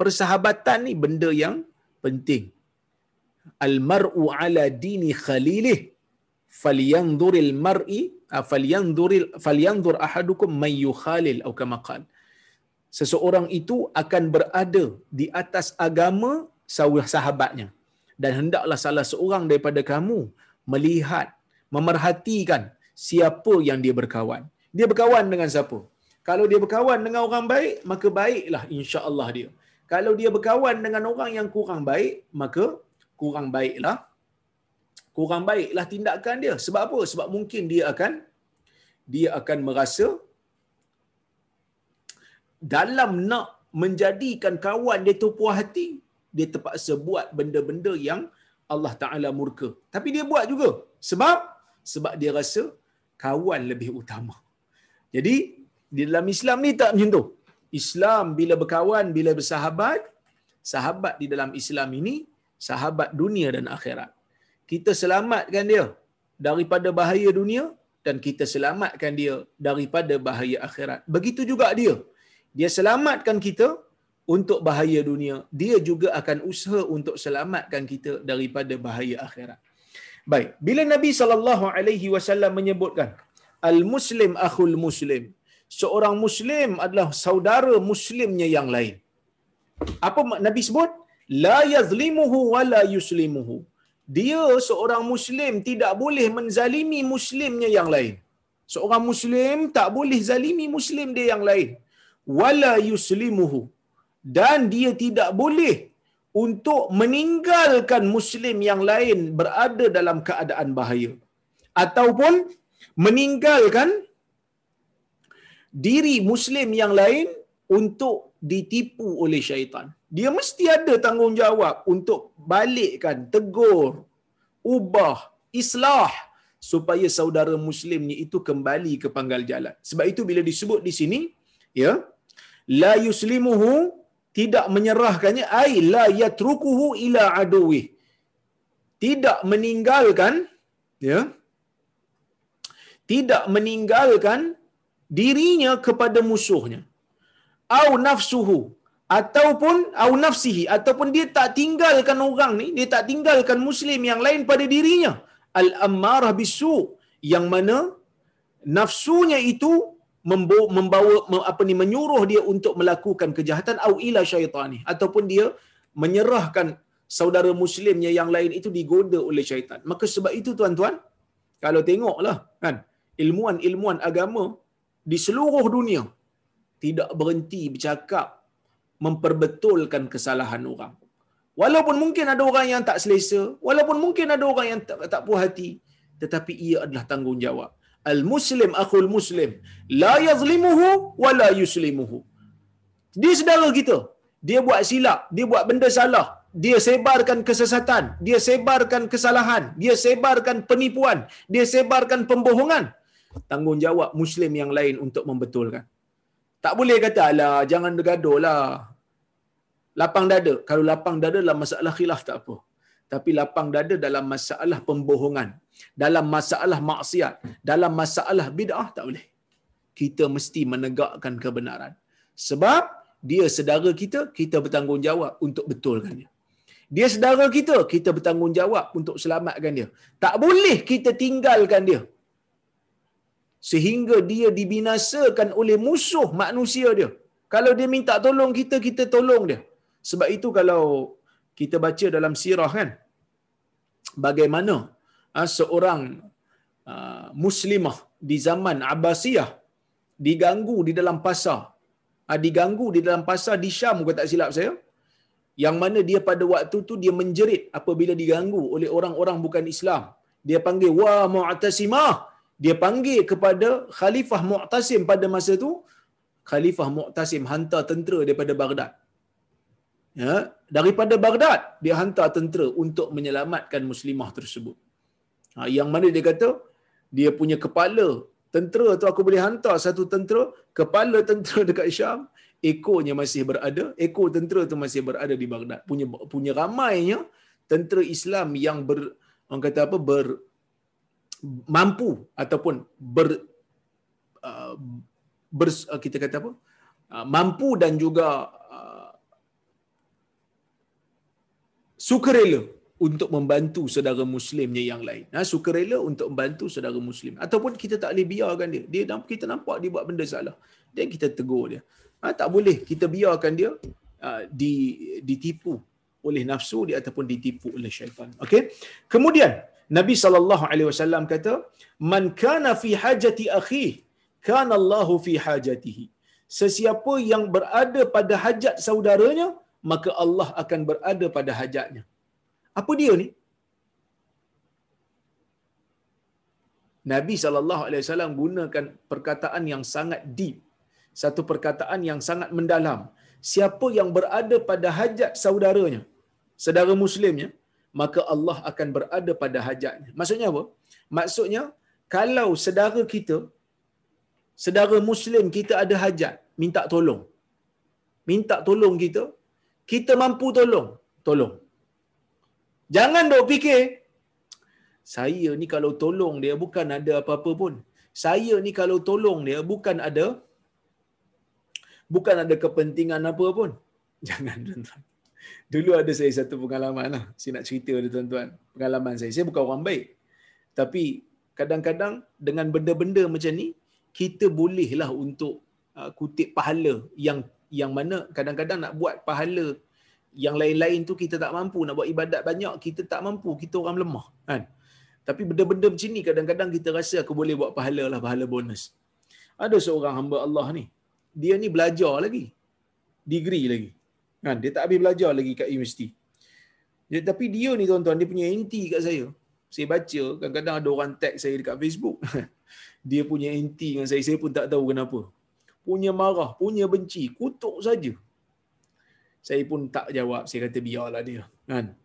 persahabatan ni benda yang penting. Al mar'u ala dini khalilih falyanzuril mar'i Ah, falyanzuril falyanzur ahadukum may yukhalil atau kama qal. Seseorang itu akan berada di atas agama sahabatnya. Dan hendaklah salah seorang daripada kamu melihat memerhatikan siapa yang dia berkawan. Dia berkawan dengan siapa kalau dia berkawan dengan orang baik maka baiklah insya-Allah dia kalau dia berkawan dengan orang yang kurang baik maka kurang baiklah kurang baiklah tindakan dia. Sebab apa? Sebab mungkin dia akan dia akan merasa dalam nak menjadikan kawan dia tu puas hati, dia terpaksa buat benda-benda yang Allah Taala murka. Tapi dia buat juga. Sebab sebab dia rasa kawan lebih utama. Jadi di dalam Islam ni tak macam tu. Islam bila berkawan, bila bersahabat, sahabat di dalam Islam ini sahabat dunia dan akhirat kita selamatkan dia daripada bahaya dunia dan kita selamatkan dia daripada bahaya akhirat. Begitu juga dia. Dia selamatkan kita untuk bahaya dunia. Dia juga akan usaha untuk selamatkan kita daripada bahaya akhirat. Baik, bila Nabi sallallahu alaihi wasallam menyebutkan al-muslim akhul muslim, seorang muslim adalah saudara muslimnya yang lain. Apa Nabi sebut? La yazlimuhu wa la yuslimuhu dia seorang muslim tidak boleh menzalimi muslimnya yang lain. Seorang muslim tak boleh zalimi muslim dia yang lain. Wala yuslimuhu. Dan dia tidak boleh untuk meninggalkan muslim yang lain berada dalam keadaan bahaya. Ataupun meninggalkan diri muslim yang lain untuk ditipu oleh syaitan dia mesti ada tanggungjawab untuk balikkan, tegur, ubah, islah supaya saudara muslimnya itu kembali ke panggal jalan. Sebab itu bila disebut di sini, ya, la yuslimuhu tidak menyerahkannya ai la yatrukuhu ila aduwi. Tidak meninggalkan ya. Tidak meninggalkan dirinya kepada musuhnya. Au nafsuhu ataupun au nafsihi ataupun dia tak tinggalkan orang ni dia tak tinggalkan muslim yang lain pada dirinya al ammarah bisu yang mana nafsunya itu membawa apa ni menyuruh dia untuk melakukan kejahatan au ila syaitani ataupun dia menyerahkan saudara muslimnya yang lain itu digoda oleh syaitan maka sebab itu tuan-tuan kalau tengoklah kan ilmuan-ilmuan agama di seluruh dunia tidak berhenti bercakap memperbetulkan kesalahan orang. Walaupun mungkin ada orang yang tak selesa, walaupun mungkin ada orang yang tak, tak puas hati, tetapi ia adalah tanggungjawab. Al-Muslim akhul Muslim, la yazlimuhu wa la yuslimuhu. Dia saudara kita. Dia buat silap, dia buat benda salah, dia sebarkan kesesatan, dia sebarkan kesalahan, dia sebarkan penipuan, dia sebarkan pembohongan. Tanggungjawab Muslim yang lain untuk membetulkan. Tak boleh kata, alah jangan gaduh lah lapang dada. Kalau lapang dada dalam masalah khilaf tak apa. tapi lapang dada dalam masalah pembohongan, dalam masalah maksiat, dalam masalah bid'ah tak boleh. Kita mesti menegakkan kebenaran. Sebab dia saudara kita, kita bertanggungjawab untuk betulkan dia. Dia saudara kita, kita bertanggungjawab untuk selamatkan dia. Tak boleh kita tinggalkan dia. Sehingga dia dibinasakan oleh musuh manusia dia. Kalau dia minta tolong kita, kita tolong dia. Sebab itu kalau kita baca dalam sirah kan, bagaimana ha, seorang uh, muslimah di zaman Abbasiyah diganggu di dalam pasar. Ha, diganggu di dalam pasar di Syam, kalau tak silap saya. Yang mana dia pada waktu tu dia menjerit apabila diganggu oleh orang-orang bukan Islam. Dia panggil, wa mu'tasimah. Dia panggil kepada Khalifah Mu'tasim pada masa tu, Khalifah Mu'tasim hantar tentera daripada Baghdad. Ya, daripada Baghdad dia hantar tentera untuk menyelamatkan muslimah tersebut. Ha, yang mana dia kata dia punya kepala tentera tu aku boleh hantar satu tentera, kepala tentera dekat Syam, ekornya masih berada, ekor tentera tu masih berada di Baghdad. Punya punya ramainya tentera Islam yang ber orang kata apa ber mampu ataupun ber uh, ber, uh, kita kata apa uh, mampu dan juga sukarela untuk membantu saudara muslimnya yang lain. Ha, sukarela untuk membantu saudara muslim. Ataupun kita tak boleh biarkan dia. Dia kita nampak dia buat benda salah. Dan kita tegur dia. Ha, tak boleh kita biarkan dia uh, di, ditipu oleh nafsu dia ataupun ditipu oleh syaitan. Okey. Kemudian Nabi sallallahu alaihi wasallam kata, "Man kana fi hajati akhi, kana Allahu fi hajatihi." Sesiapa yang berada pada hajat saudaranya, maka Allah akan berada pada hajatnya. Apa dia ni? Nabi sallallahu alaihi wasallam gunakan perkataan yang sangat deep. Satu perkataan yang sangat mendalam. Siapa yang berada pada hajat saudaranya, saudara muslimnya, maka Allah akan berada pada hajatnya. Maksudnya apa? Maksudnya kalau saudara kita saudara muslim kita ada hajat, minta tolong. Minta tolong kita, kita mampu tolong, tolong. Jangan dok fikir saya ni kalau tolong dia bukan ada apa-apa pun. Saya ni kalau tolong dia bukan ada bukan ada kepentingan apa pun. Jangan tuan-tuan. Dulu ada saya satu pengalaman lah. Saya nak cerita ada tuan-tuan. Pengalaman saya. Saya bukan orang baik. Tapi kadang-kadang dengan benda-benda macam ni, kita bolehlah untuk uh, kutip pahala yang yang mana kadang-kadang nak buat pahala yang lain-lain tu kita tak mampu nak buat ibadat banyak kita tak mampu kita orang lemah kan tapi benda-benda macam ni kadang-kadang kita rasa aku boleh buat pahala lah pahala bonus ada seorang hamba Allah ni dia ni belajar lagi degree lagi Kan? Dia tak habis belajar lagi kat universiti. Ya, tapi dia ni tuan-tuan, dia punya anti kat saya. Saya baca, kadang-kadang ada orang tag saya dekat Facebook. dia punya anti dengan saya, saya pun tak tahu kenapa. Punya marah, punya benci, kutuk saja. Saya pun tak jawab, saya kata biarlah dia. Kan?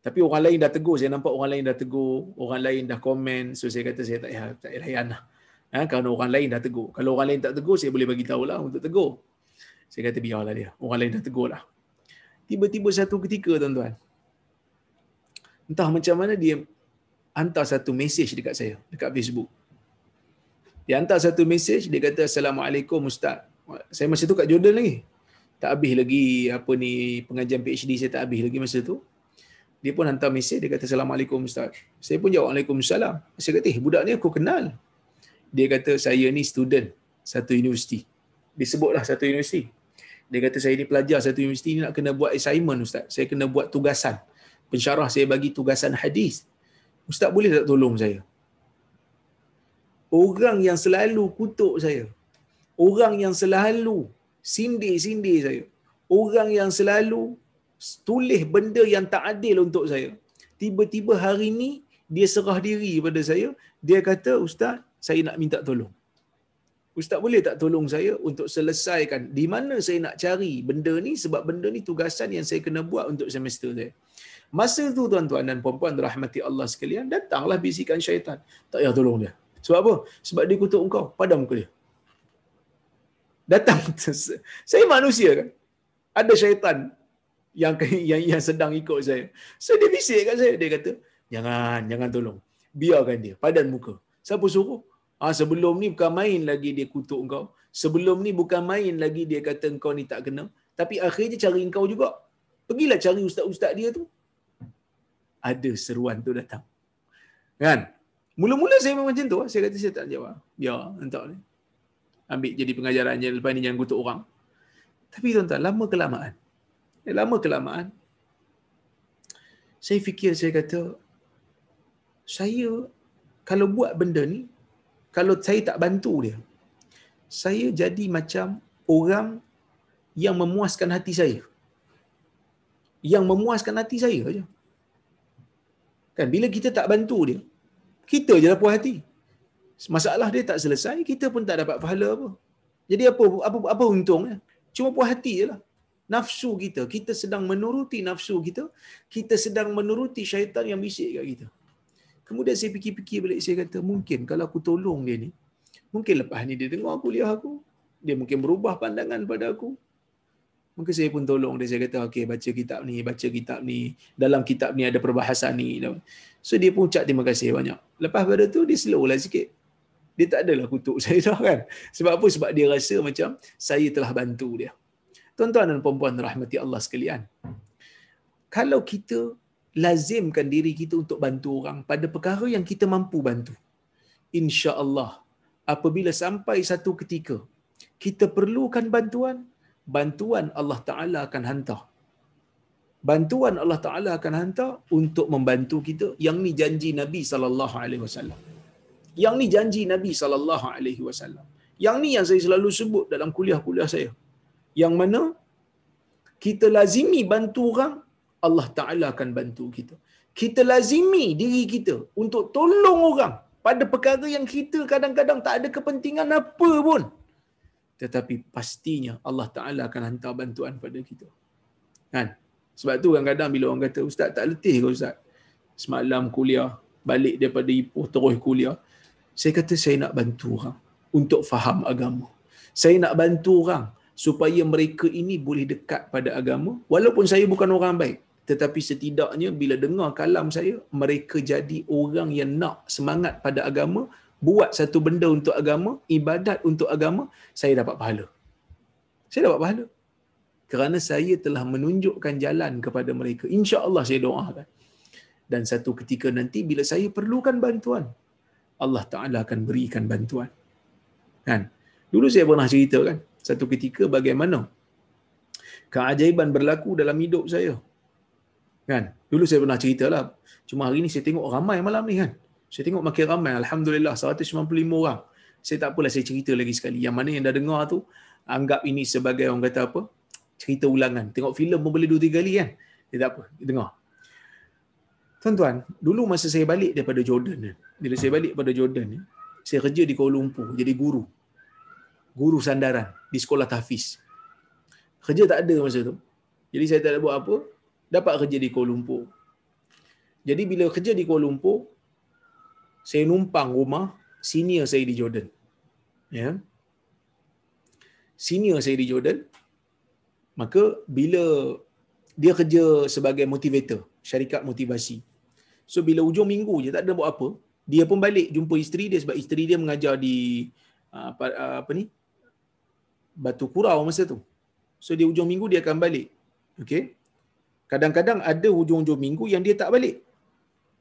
Tapi orang lain dah tegur, saya nampak orang lain dah tegur, orang lain dah komen, so saya kata saya tak payah tak layan lah. Ha, kalau orang lain dah tegur. Kalau orang lain tak tegur, saya boleh bagi tahu lah untuk tegur. Saya kata biarlah dia. Orang lain dah tegur lah tiba-tiba satu ketika tuan-tuan. Entah macam mana dia hantar satu mesej dekat saya dekat Facebook. Dia hantar satu mesej dia kata assalamualaikum ustaz. Saya masa tu kat Jordan lagi. Tak habis lagi apa ni pengajian PhD saya tak habis lagi masa tu. Dia pun hantar mesej dia kata assalamualaikum ustaz. Saya pun jawab waalaikumsalam. Saya kata eh budak ni aku kenal. Dia kata saya ni student satu universiti. Disebutlah satu universiti dia kata saya ni pelajar satu universiti ni nak kena buat assignment ustaz. Saya kena buat tugasan. Pensyarah saya bagi tugasan hadis. Ustaz boleh tak tolong saya? Orang yang selalu kutuk saya. Orang yang selalu sindir-sindir saya. Orang yang selalu tulis benda yang tak adil untuk saya. Tiba-tiba hari ni dia serah diri pada saya. Dia kata, Ustaz, saya nak minta tolong. Ustaz boleh tak tolong saya untuk selesaikan di mana saya nak cari benda ni sebab benda ni tugasan yang saya kena buat untuk semester saya. Masa tu tuan-tuan dan puan-puan rahmati Allah sekalian, datanglah bisikan syaitan. Tak payah tolong dia. Sebab apa? Sebab dia kutuk engkau. Padam muka dia. Datang. saya manusia kan? Ada syaitan yang yang yang sedang ikut saya. So dia bisik kat saya, dia kata, "Jangan, jangan tolong. Biarkan dia padan muka." Siapa suruh? Ah sebelum ni bukan main lagi dia kutuk kau. Sebelum ni bukan main lagi dia kata kau ni tak kena. Tapi akhirnya cari kau juga. Pergilah cari ustaz-ustaz dia tu. Ada seruan tu datang. Kan? Mula-mula saya memang macam tu. Saya kata saya tak jawab. Ya, entah ni. Ambil jadi pengajarannya. Lepas ni jangan kutuk orang. Tapi tuan-tuan, lama kelamaan. Eh, lama kelamaan. Saya fikir, saya kata, saya kalau buat benda ni, kalau saya tak bantu dia, saya jadi macam orang yang memuaskan hati saya. Yang memuaskan hati saya aja. Kan bila kita tak bantu dia, kita je lah puas hati. Masalah dia tak selesai, kita pun tak dapat pahala apa. Jadi apa apa apa untungnya? Cuma puas hati je lah. Nafsu kita, kita sedang menuruti nafsu kita, kita sedang menuruti syaitan yang bisik kat kita. Kemudian saya fikir-fikir balik, saya kata mungkin kalau aku tolong dia ni, mungkin lepas ni dia dengar kuliah aku, dia mungkin berubah pandangan pada aku. Mungkin saya pun tolong dia, saya kata okey baca kitab ni, baca kitab ni, dalam kitab ni ada perbahasan ni. So dia pun ucap terima kasih banyak. Lepas pada tu dia slow lah sikit. Dia tak adalah kutuk saya dah kan. Sebab apa? Sebab dia rasa macam saya telah bantu dia. Tuan-tuan dan puan-puan rahmati Allah sekalian. Kalau kita lazimkan diri kita untuk bantu orang pada perkara yang kita mampu bantu. Insya-Allah apabila sampai satu ketika kita perlukan bantuan, bantuan Allah Taala akan hantar. Bantuan Allah Taala akan hantar untuk membantu kita. Yang ni janji Nabi wasallam. Yang ni janji Nabi wasallam. Yang ni yang saya selalu sebut dalam kuliah-kuliah saya. Yang mana kita lazimi bantu orang Allah Ta'ala akan bantu kita. Kita lazimi diri kita untuk tolong orang pada perkara yang kita kadang-kadang tak ada kepentingan apa pun. Tetapi pastinya Allah Ta'ala akan hantar bantuan pada kita. Kan? Sebab tu kadang-kadang bila orang kata, Ustaz tak letih ke Ustaz? Semalam kuliah, balik daripada Ipoh, terus kuliah. Saya kata saya nak bantu orang untuk faham agama. Saya nak bantu orang supaya mereka ini boleh dekat pada agama. Walaupun saya bukan orang baik tetapi setidaknya bila dengar kalam saya mereka jadi orang yang nak semangat pada agama buat satu benda untuk agama ibadat untuk agama saya dapat pahala. Saya dapat pahala. Kerana saya telah menunjukkan jalan kepada mereka. insya-Allah saya doakan. Dan satu ketika nanti bila saya perlukan bantuan Allah Taala akan berikan bantuan. Kan? Dulu saya pernah cerita kan satu ketika bagaimana keajaiban berlaku dalam hidup saya Kan? Dulu saya pernah cerita lah. Cuma hari ni saya tengok ramai malam ni kan. Saya tengok makin ramai. Alhamdulillah 195 orang. Saya tak apalah saya cerita lagi sekali. Yang mana yang dah dengar tu, anggap ini sebagai orang kata apa, cerita ulangan. Tengok filem pun boleh 2-3 kali kan. Dia tak apa, dengar. Tuan-tuan, dulu masa saya balik daripada Jordan, bila saya balik pada Jordan saya kerja di Kuala Lumpur jadi guru. Guru sandaran di sekolah tahfiz. Kerja tak ada masa tu. Jadi saya tak ada buat apa, dapat kerja di Kuala Lumpur. Jadi bila kerja di Kuala Lumpur, saya numpang rumah senior saya di Jordan. Ya. Senior saya di Jordan. Maka bila dia kerja sebagai motivator, syarikat motivasi. So bila ujung minggu je tak ada buat apa, dia pun balik jumpa isteri dia sebab isteri dia mengajar di ah, apa, ah, apa ni? Batu Kurau masa tu. So di ujung minggu dia akan balik. Okay kadang-kadang ada hujung-hujung minggu yang dia tak balik.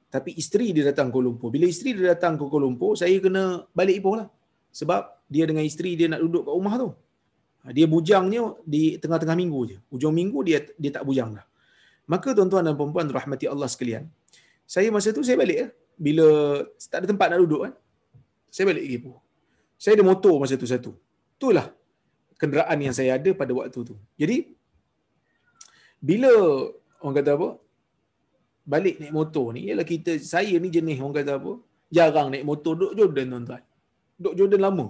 Tapi isteri dia datang Kuala Lumpur. Bila isteri dia datang ke Kuala Lumpur, saya kena balik Ipoh lah. Sebab dia dengan isteri dia nak duduk kat rumah tu. Ha, dia bujangnya di tengah-tengah minggu je. Hujung minggu dia dia tak bujang dah. Maka tuan-tuan dan puan-puan rahmati Allah sekalian. Saya masa tu saya balik ya. Bila tak ada tempat nak duduk kan. Saya balik ke Ipoh. Saya ada motor masa tu satu. Itulah kenderaan yang saya ada pada waktu tu. Jadi bila orang kata apa? Balik naik motor ni ialah kita saya ni jenis orang kata apa? Jarang naik motor duduk Jordan tuan-tuan. Duduk Jordan lama.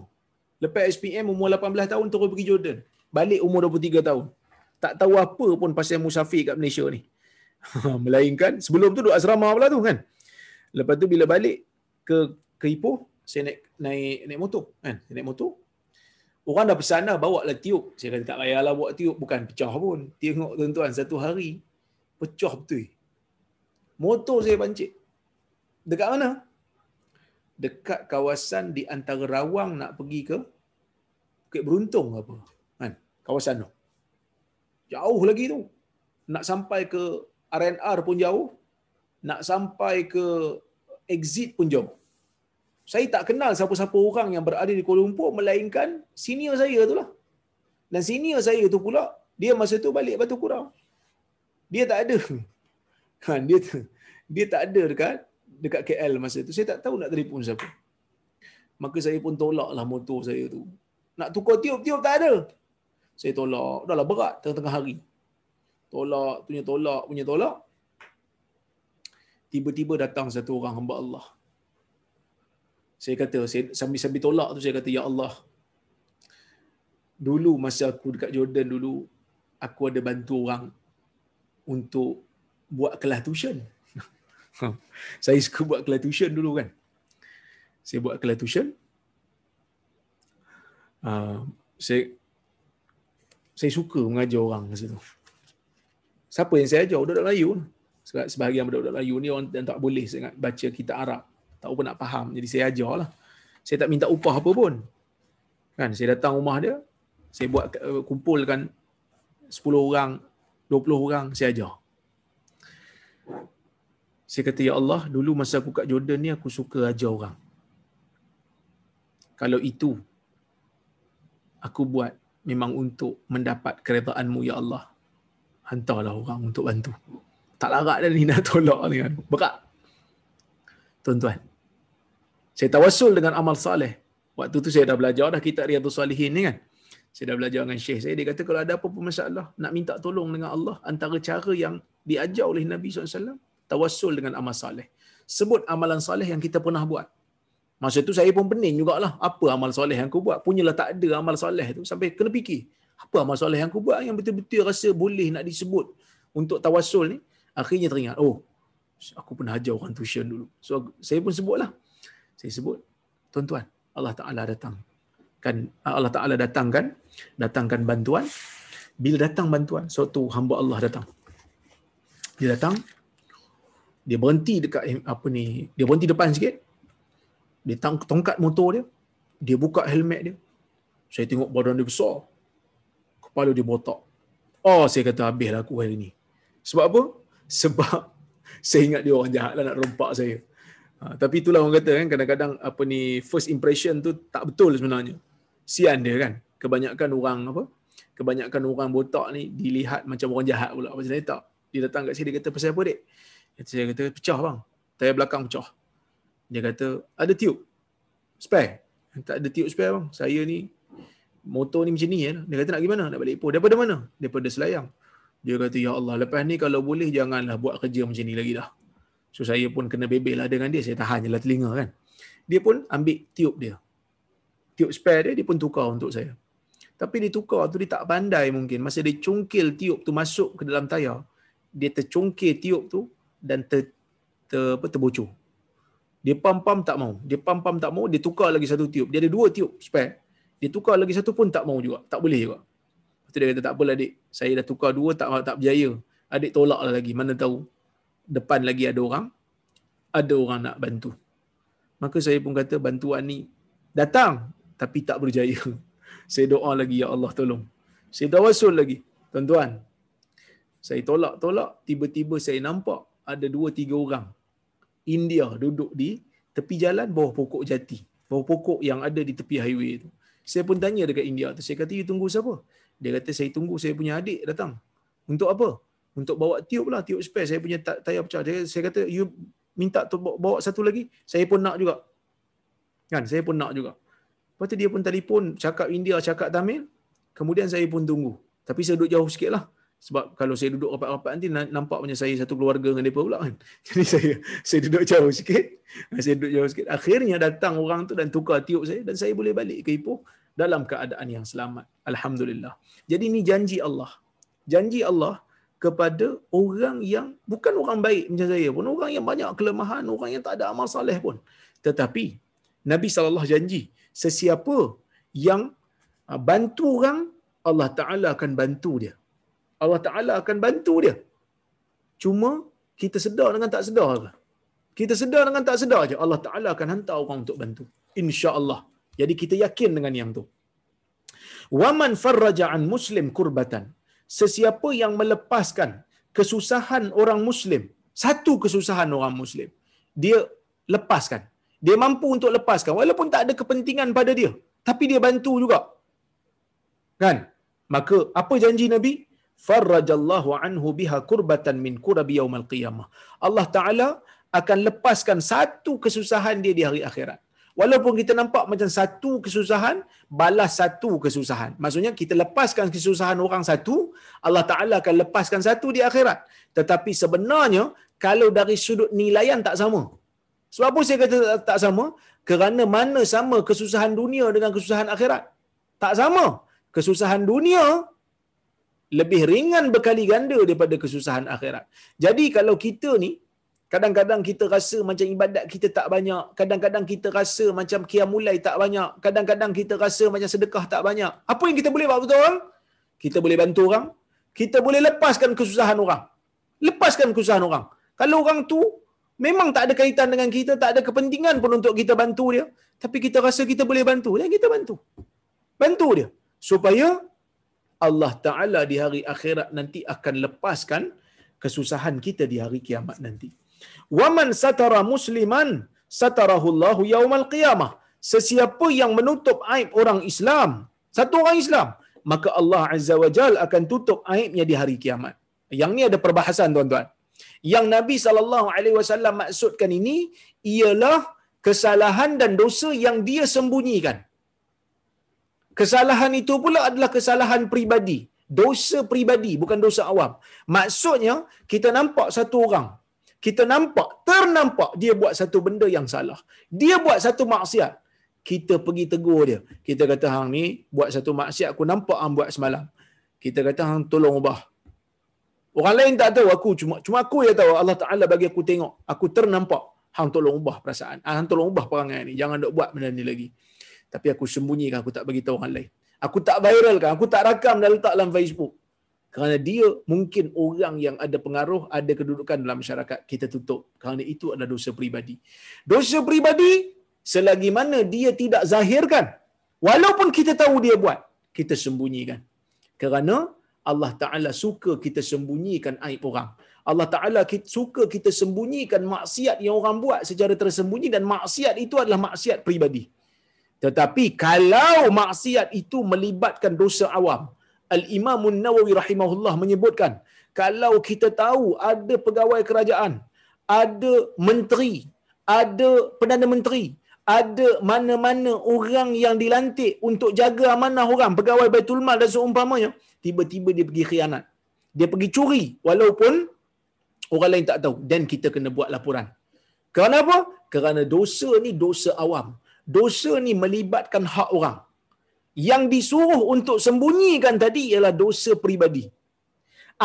Lepas SPM umur 18 tahun terus pergi Jordan. Balik umur 23 tahun. Tak tahu apa pun pasal musafir kat Malaysia ni. Melainkan sebelum tu duduk asrama pula tu kan? Lepas tu bila balik ke ke Ipoh saya naik naik naik motor kan? Saya naik motor Orang dah pesan dah bawa lah tiup. Saya kata tak payahlah bawa tiup. Bukan pecah pun. Tengok tuan-tuan satu hari. Pecah betul. Motor saya pancit. Dekat mana? Dekat kawasan di antara Rawang nak pergi ke Bukit Beruntung apa. Kan? Kawasan tu. Jauh lagi tu. Nak sampai ke RNR pun jauh. Nak sampai ke exit pun jauh. Saya tak kenal siapa-siapa orang yang berada di Kuala Lumpur melainkan senior saya tu lah. Dan senior saya tu pula, dia masa tu balik Batu Kurau. Dia tak ada. Kan, dia dia tak ada dekat dekat KL masa tu. Saya tak tahu nak telefon siapa. Maka saya pun tolaklah motor saya tu. Nak tukar tiup-tiup tak ada. Saya tolak. Dah lah berat tengah-tengah hari. Tolak, punya tolak, punya tolak. Tiba-tiba datang satu orang hamba Allah. Saya kata, saya, sambil-sambil tolak tu saya kata, Ya Allah, dulu masa aku dekat Jordan dulu, aku ada bantu orang untuk buat kelas tuition. saya suka buat kelas tuition dulu kan. Saya buat kelas tuition. Uh, saya saya suka mengajar orang masa tu. Siapa yang saya ajar? Budak-budak Melayu. Sebahagian budak-budak Melayu ni orang yang tak boleh sangat baca kita Arab. Tak pun nak faham. Jadi saya ajar lah. Saya tak minta upah apa pun. Kan, saya datang rumah dia. Saya buat uh, kumpulkan 10 orang, 20 orang, saya ajar. Saya kata, Ya Allah, dulu masa aku kat Jordan ni, aku suka ajar orang. Kalau itu, aku buat memang untuk mendapat keredaanmu, Ya Allah. Hantarlah orang untuk bantu. Tak larat dah ni nak tolak ni kan. Berat. Tuan-tuan. Saya tawasul dengan amal saleh. Waktu tu saya dah belajar dah kitab Riyadhus Salihin ni kan. Saya dah belajar dengan Syekh saya. Dia kata kalau ada apa-apa masalah, nak minta tolong dengan Allah. Antara cara yang diajar oleh Nabi SAW, tawasul dengan amal saleh. Sebut amalan saleh yang kita pernah buat. Masa tu saya pun pening jugalah. Apa amal soleh yang aku buat? Punyalah tak ada amal soleh tu. Sampai kena fikir. Apa amal soleh yang aku buat yang betul-betul rasa boleh nak disebut untuk tawasul ni. Akhirnya teringat. Oh, aku pernah ajar orang tuition dulu. So, saya pun sebutlah. Saya sebut. Tuan-tuan, Allah Ta'ala datang. Kan Allah Ta'ala datangkan. Datangkan bantuan. Bila datang bantuan, suatu hamba Allah datang. Dia datang. Dia berhenti dekat apa ni. Dia berhenti depan sikit dia tongkat motor dia dia buka helmet dia saya tengok badan dia besar kepala dia botak oh saya kata habislah aku hari ni sebab apa sebab saya ingat dia orang jahat lah nak rompak saya ha, tapi itulah orang kata kan kadang-kadang apa ni first impression tu tak betul sebenarnya sian dia kan kebanyakan orang apa kebanyakan orang botak ni dilihat macam orang jahat pula macam saya tak dia datang kat sini dia kata pasal apa dek saya kata pecah bang tayar belakang pecah dia kata, ada tiup. Spare. Tak ada tiup spare bang. Saya ni, motor ni macam ni ya. Dia kata nak pergi mana? Nak balik Ipoh. Daripada mana? Daripada Selayang. Dia kata, Ya Allah, lepas ni kalau boleh janganlah buat kerja macam ni lagi dah. So saya pun kena bebel lah dengan dia. Saya tahan je lah telinga kan. Dia pun ambil tiup dia. Tiup spare dia, dia pun tukar untuk saya. Tapi dia tukar tu dia tak pandai mungkin. Masa dia cungkil tiup tu masuk ke dalam tayar, dia tercungkil tiup tu dan ter, ter, apa, terbocor. Dia pam-pam tak mau. Dia pam-pam tak mau, dia tukar lagi satu tiup. Dia ada dua tiup spare. Dia tukar lagi satu pun tak mau juga. Tak boleh juga. Lepas tu dia kata, tak apalah adik. Saya dah tukar dua, tak tak berjaya. Adik tolak lah lagi. Mana tahu. Depan lagi ada orang. Ada orang nak bantu. Maka saya pun kata, bantuan ni datang. Tapi tak berjaya. Saya doa lagi, Ya Allah tolong. Saya tawasul lagi. Tuan-tuan. Saya tolak-tolak. Tiba-tiba saya nampak ada dua, tiga orang India duduk di tepi jalan bawah pokok jati. Bawah pokok yang ada di tepi highway tu. Saya pun tanya dekat India tu. Saya kata, you tunggu siapa? Dia kata, saya tunggu saya punya adik datang. Untuk apa? Untuk bawa tiup lah, tiup spare. Saya punya tayar pecah. Dia, saya kata, you minta tu bawa satu lagi? Saya pun nak juga. Kan? Saya pun nak juga. Lepas tu dia pun telefon, cakap India, cakap Tamil. Kemudian saya pun tunggu. Tapi saya duduk jauh sikit lah. Sebab kalau saya duduk rapat-rapat nanti nampak macam saya satu keluarga dengan mereka pula kan. Jadi saya saya duduk jauh sikit. Saya duduk jauh sikit. Akhirnya datang orang tu dan tukar tiup saya dan saya boleh balik ke Ipoh dalam keadaan yang selamat. Alhamdulillah. Jadi ini janji Allah. Janji Allah kepada orang yang bukan orang baik macam saya pun. Orang yang banyak kelemahan. Orang yang tak ada amal saleh pun. Tetapi Nabi SAW janji sesiapa yang Ha, bantu orang, Allah Ta'ala akan bantu dia. Allah Ta'ala akan bantu dia. Cuma kita sedar dengan tak sedar? Kita sedar dengan tak sedar je Allah Ta'ala akan hantar orang untuk bantu. Insya Allah. Jadi kita yakin dengan yang tu. Waman farraja an muslim kurbatan. Sesiapa yang melepaskan kesusahan orang muslim, satu kesusahan orang muslim, dia lepaskan. Dia mampu untuk lepaskan walaupun tak ada kepentingan pada dia, tapi dia bantu juga. Kan? Maka apa janji Nabi? Farrajallahu anhu biha kurbatan min kurabi yaumal qiyamah. Allah Taala akan lepaskan satu kesusahan dia di hari akhirat. Walaupun kita nampak macam satu kesusahan, balas satu kesusahan. Maksudnya kita lepaskan kesusahan orang satu, Allah Ta'ala akan lepaskan satu di akhirat. Tetapi sebenarnya, kalau dari sudut nilaian tak sama. Sebab apa saya kata tak sama? Kerana mana sama kesusahan dunia dengan kesusahan akhirat? Tak sama. Kesusahan dunia lebih ringan berkali ganda daripada kesusahan akhirat. Jadi kalau kita ni, Kadang-kadang kita rasa macam ibadat kita tak banyak. Kadang-kadang kita rasa macam kiamulai tak banyak. Kadang-kadang kita rasa macam sedekah tak banyak. Apa yang kita boleh buat betul? Kita boleh bantu orang. Kita boleh lepaskan kesusahan orang. Lepaskan kesusahan orang. Kalau orang tu memang tak ada kaitan dengan kita, tak ada kepentingan pun untuk kita bantu dia. Tapi kita rasa kita boleh bantu. Dan kita bantu. Bantu dia. Supaya Allah Ta'ala di hari akhirat nanti akan lepaskan kesusahan kita di hari kiamat nanti. Waman satara musliman satarahu Allahu yaumal qiyamah. Sesiapa yang menutup aib orang Islam, satu orang Islam, maka Allah Azza wa Jal akan tutup aibnya di hari kiamat. Yang ni ada perbahasan tuan-tuan. Yang Nabi sallallahu alaihi wasallam maksudkan ini ialah kesalahan dan dosa yang dia sembunyikan. Kesalahan itu pula adalah kesalahan pribadi, dosa pribadi bukan dosa awam. Maksudnya kita nampak satu orang kita nampak, ternampak dia buat satu benda yang salah. Dia buat satu maksiat. Kita pergi tegur dia. Kita kata, hang ni buat satu maksiat, aku nampak hang buat semalam. Kita kata, hang tolong ubah. Orang lain tak tahu, aku cuma cuma aku yang tahu. Allah Ta'ala bagi aku tengok. Aku ternampak. Hang tolong ubah perasaan. Ah, hang tolong ubah perangai ni. Jangan nak buat benda ni lagi. Tapi aku sembunyikan, aku tak bagi tahu orang lain. Aku tak viralkan, aku tak rakam dan letak dalam Facebook kerana dia mungkin orang yang ada pengaruh, ada kedudukan dalam masyarakat, kita tutup. Kerana itu adalah dosa pribadi. Dosa pribadi, selagi mana dia tidak zahirkan, walaupun kita tahu dia buat, kita sembunyikan. Kerana Allah Ta'ala suka kita sembunyikan aib orang. Allah Ta'ala suka kita sembunyikan maksiat yang orang buat secara tersembunyi dan maksiat itu adalah maksiat pribadi. Tetapi kalau maksiat itu melibatkan dosa awam, Al-Imam Nawawi rahimahullah menyebutkan kalau kita tahu ada pegawai kerajaan, ada menteri, ada perdana menteri, ada mana-mana orang yang dilantik untuk jaga amanah orang, pegawai Baitul Mal dan seumpamanya, tiba-tiba dia pergi khianat. Dia pergi curi walaupun orang lain tak tahu dan kita kena buat laporan. Kerana apa? Kerana dosa ni dosa awam. Dosa ni melibatkan hak orang yang disuruh untuk sembunyikan tadi ialah dosa peribadi.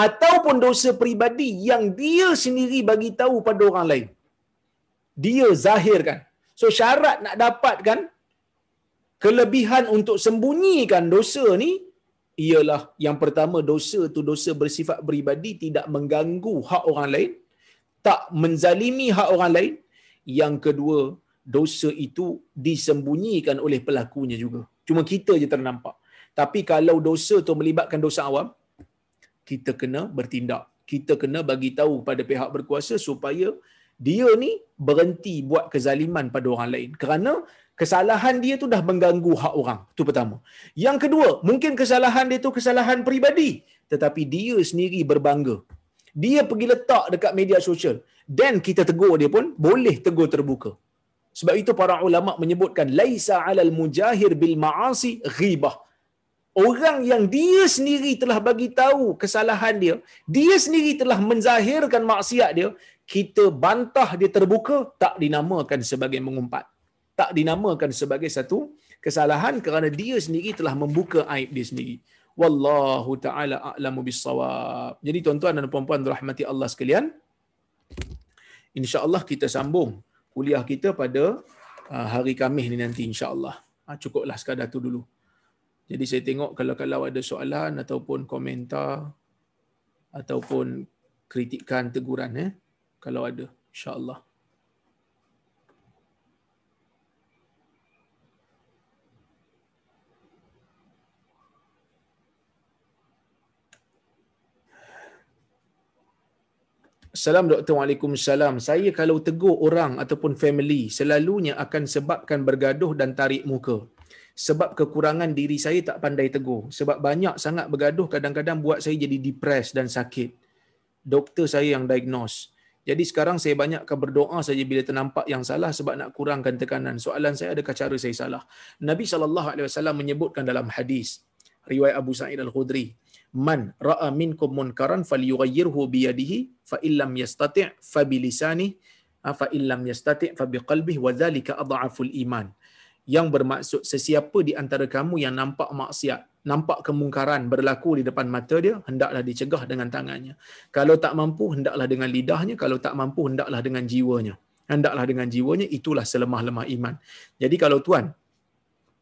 Ataupun dosa peribadi yang dia sendiri bagi tahu pada orang lain. Dia zahirkan. So syarat nak dapatkan kelebihan untuk sembunyikan dosa ni ialah yang pertama dosa tu dosa bersifat peribadi tidak mengganggu hak orang lain tak menzalimi hak orang lain. Yang kedua dosa itu disembunyikan oleh pelakunya juga Cuma kita je ternampak. Tapi kalau dosa tu melibatkan dosa awam, kita kena bertindak. Kita kena bagi tahu pada pihak berkuasa supaya dia ni berhenti buat kezaliman pada orang lain. Kerana kesalahan dia tu dah mengganggu hak orang. Itu pertama. Yang kedua, mungkin kesalahan dia tu kesalahan peribadi. Tetapi dia sendiri berbangga. Dia pergi letak dekat media sosial. Dan kita tegur dia pun boleh tegur terbuka. Sebab itu para ulama menyebutkan laisa 'alal mujahir bil ma'asi ghibah. Orang yang dia sendiri telah bagi tahu kesalahan dia, dia sendiri telah menzahirkan maksiat dia, kita bantah dia terbuka tak dinamakan sebagai mengumpat. Tak dinamakan sebagai satu kesalahan kerana dia sendiri telah membuka aib dia sendiri. Wallahu taala a'lamu bissawab. Jadi tuan-tuan dan puan-puan rahmati Allah sekalian, insya-Allah kita sambung kuliah kita pada uh, hari Khamis ni nanti insya-Allah. Ha, cukuplah sekadar tu dulu. Jadi saya tengok kalau-kalau ada soalan ataupun komentar ataupun kritikan teguran eh kalau ada insya-Allah. Salam Doktor Waalaikumsalam. Saya kalau tegur orang ataupun family selalunya akan sebabkan bergaduh dan tarik muka. Sebab kekurangan diri saya tak pandai tegur. Sebab banyak sangat bergaduh kadang-kadang buat saya jadi depres dan sakit. Doktor saya yang diagnose. Jadi sekarang saya banyakkan berdoa saja bila ternampak yang salah sebab nak kurangkan tekanan. Soalan saya adakah cara saya salah? Nabi SAW menyebutkan dalam hadis riwayat Abu Sa'id Al-Khudri man ra'a minkum munkaran falyughayyirhu bi yadihi fa illam yastati' fa bi lisanihi fa illam yastati' fa bi qalbihi wa dhalika adhaful iman. Yang bermaksud sesiapa di antara kamu yang nampak maksiat nampak kemungkaran berlaku di depan mata dia hendaklah dicegah dengan tangannya. Kalau tak mampu hendaklah dengan lidahnya. Kalau tak mampu hendaklah dengan jiwanya. Hendaklah dengan jiwanya itulah selemah-lemah iman. Jadi kalau tuan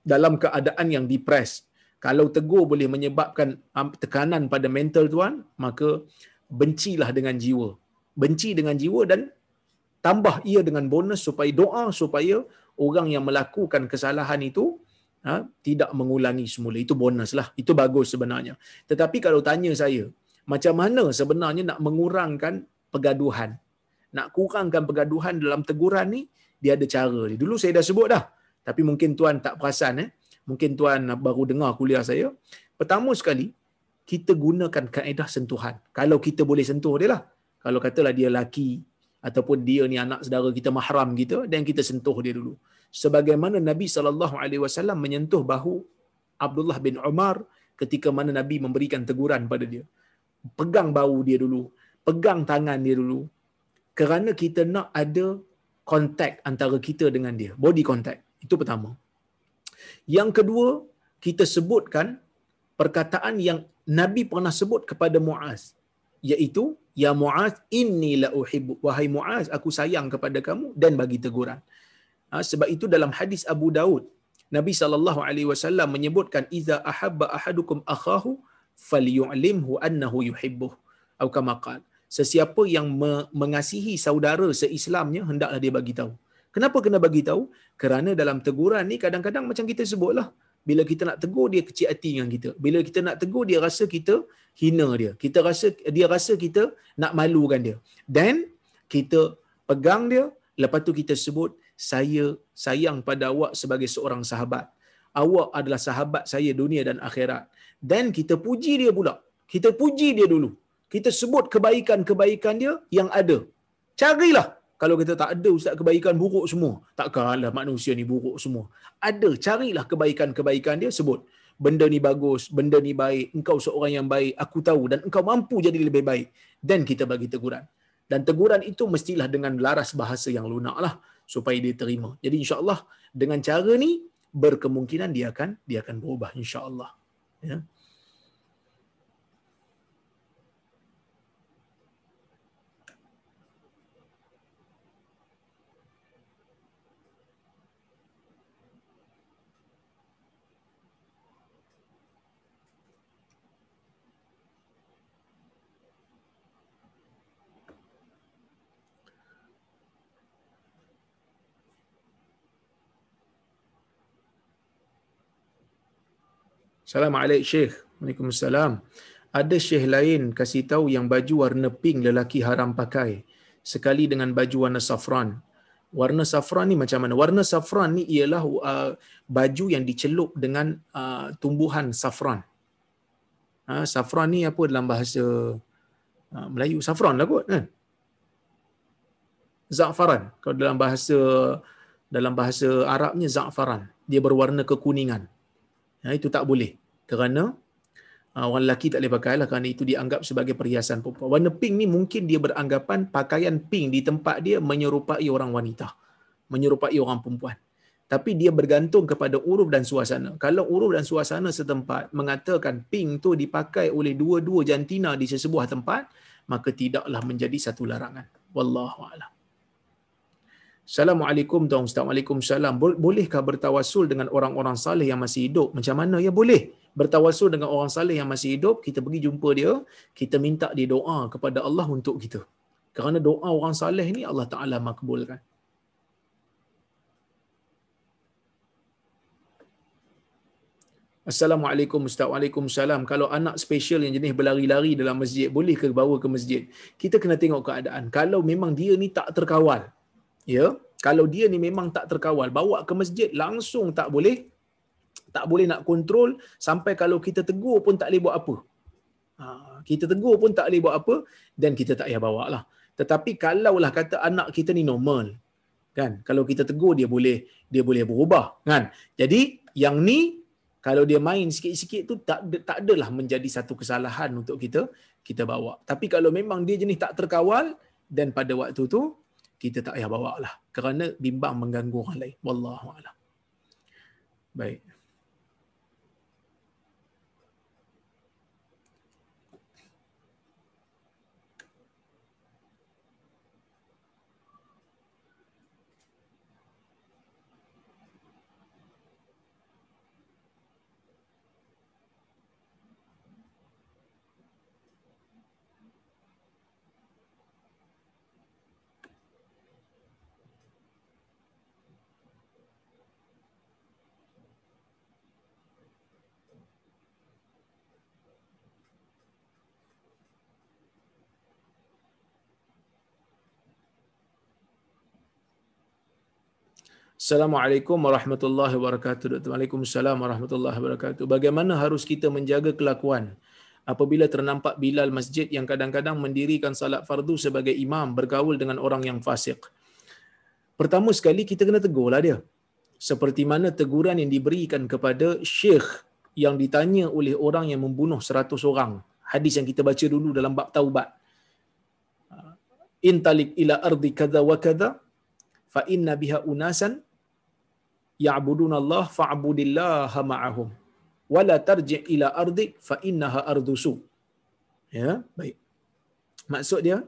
dalam keadaan yang depres kalau tegur boleh menyebabkan um, tekanan pada mental tuan maka bencilah dengan jiwa. Benci dengan jiwa dan tambah ia dengan bonus supaya doa supaya orang yang melakukan kesalahan itu ha, tidak mengulangi semula. Itu bonus lah. Itu bagus sebenarnya. Tetapi kalau tanya saya macam mana sebenarnya nak mengurangkan pergaduhan? Nak kurangkan pergaduhan dalam teguran ni dia ada cara dulu saya dah sebut dah. Tapi mungkin tuan tak perasan eh mungkin tuan baru dengar kuliah saya. Pertama sekali, kita gunakan kaedah sentuhan. Kalau kita boleh sentuh dia lah. Kalau katalah dia laki ataupun dia ni anak saudara kita mahram kita dan kita sentuh dia dulu. Sebagaimana Nabi saw menyentuh bahu Abdullah bin Umar ketika mana Nabi memberikan teguran pada dia. Pegang bahu dia dulu, pegang tangan dia dulu. Kerana kita nak ada kontak antara kita dengan dia, body contact. Itu pertama. Yang kedua, kita sebutkan perkataan yang Nabi pernah sebut kepada Muaz iaitu ya Muaz inni la uhibbu wahai Muaz aku sayang kepada kamu dan bagi teguran. Ha, sebab itu dalam hadis Abu Daud Nabi sallallahu alaihi wasallam menyebutkan iza ahabba ahadukum akhahu falyu'limhu annahu yuhibbuh atau kama qala sesiapa yang mengasihi saudara seislamnya hendaklah dia bagi tahu Kenapa kena bagi tahu? Kerana dalam teguran ni kadang-kadang macam kita sebutlah. Bila kita nak tegur dia kecil hati dengan kita. Bila kita nak tegur dia rasa kita hina dia. Kita rasa dia rasa kita nak malukan dia. Dan kita pegang dia, lepas tu kita sebut saya sayang pada awak sebagai seorang sahabat. Awak adalah sahabat saya dunia dan akhirat. Dan kita puji dia pula. Kita puji dia dulu. Kita sebut kebaikan-kebaikan dia yang ada. Carilah kalau kita tak ada ustaz kebaikan buruk semua. Takkanlah manusia ni buruk semua. Ada carilah kebaikan-kebaikan dia sebut benda ni bagus benda ni baik engkau seorang yang baik aku tahu dan engkau mampu jadi lebih baik. Dan kita bagi teguran. Dan teguran itu mestilah dengan laras bahasa yang lunak lah supaya dia terima. Jadi insyaallah dengan cara ni berkemungkinan dia akan dia akan berubah insyaallah. Ya Assalamualaikum Syekh. Waalaikumsalam. Ada Syekh lain kasih tahu yang baju warna pink lelaki haram pakai sekali dengan baju warna safran. Warna safran ni macam mana? Warna safran ni ialah uh, baju yang dicelup dengan uh, tumbuhan safran. Ha, safran ni apa dalam bahasa uh, Melayu? Safran lah kot kan? Za'faran. Kalau dalam bahasa dalam bahasa Arabnya za'faran. Dia berwarna kekuningan. Ya, itu tak boleh kerana uh, orang lelaki tak boleh pakai lah kerana itu dianggap sebagai perhiasan perempuan. Warna pink ni mungkin dia beranggapan pakaian pink di tempat dia menyerupai orang wanita. Menyerupai orang perempuan. Tapi dia bergantung kepada uruf dan suasana. Kalau uruf dan suasana setempat mengatakan pink tu dipakai oleh dua-dua jantina di sesebuah tempat, maka tidaklah menjadi satu larangan. Wallahu a'lam. Assalamualaikum tuan ustaz. Waalaikumsalam. Bolehkah bertawasul dengan orang-orang saleh yang masih hidup? Macam mana ya boleh? Bertawasul dengan orang saleh yang masih hidup, kita pergi jumpa dia, kita minta dia doa kepada Allah untuk kita. Kerana doa orang saleh ni Allah Taala makbulkan. Assalamualaikum Ustaz. Waalaikumsalam. Kalau anak special yang jenis berlari-lari dalam masjid, boleh ke bawa ke masjid? Kita kena tengok keadaan. Kalau memang dia ni tak terkawal, ya, kalau dia ni memang tak terkawal, bawa ke masjid langsung tak boleh, tak boleh nak kontrol sampai kalau kita tegur pun tak boleh buat apa. Ha, kita tegur pun tak boleh buat apa dan kita tak payah bawa lah. Tetapi kalaulah kata anak kita ni normal, kan? Kalau kita tegur dia boleh dia boleh berubah, kan? Jadi yang ni kalau dia main sikit-sikit tu tak tak adalah menjadi satu kesalahan untuk kita kita bawa. Tapi kalau memang dia jenis tak terkawal dan pada waktu tu kita tak payah bawa lah kerana bimbang mengganggu orang lain. Wallahu a'lam. Baik. Assalamualaikum warahmatullahi wabarakatuh. Waalaikumsalam warahmatullahi wabarakatuh. Bagaimana harus kita menjaga kelakuan apabila ternampak Bilal masjid yang kadang-kadang mendirikan salat fardu sebagai imam bergaul dengan orang yang fasik? Pertama sekali kita kena tegurlah dia. Seperti mana teguran yang diberikan kepada syekh yang ditanya oleh orang yang membunuh seratus orang. Hadis yang kita baca dulu dalam bab taubat. Intalik ila ardi kada wa kada fa inna biha unasan ya'buduna Allah fa'budillaha ma'ahum. Wala tarji' ila ardi fa innaha ardusu ya baik. Maksud dia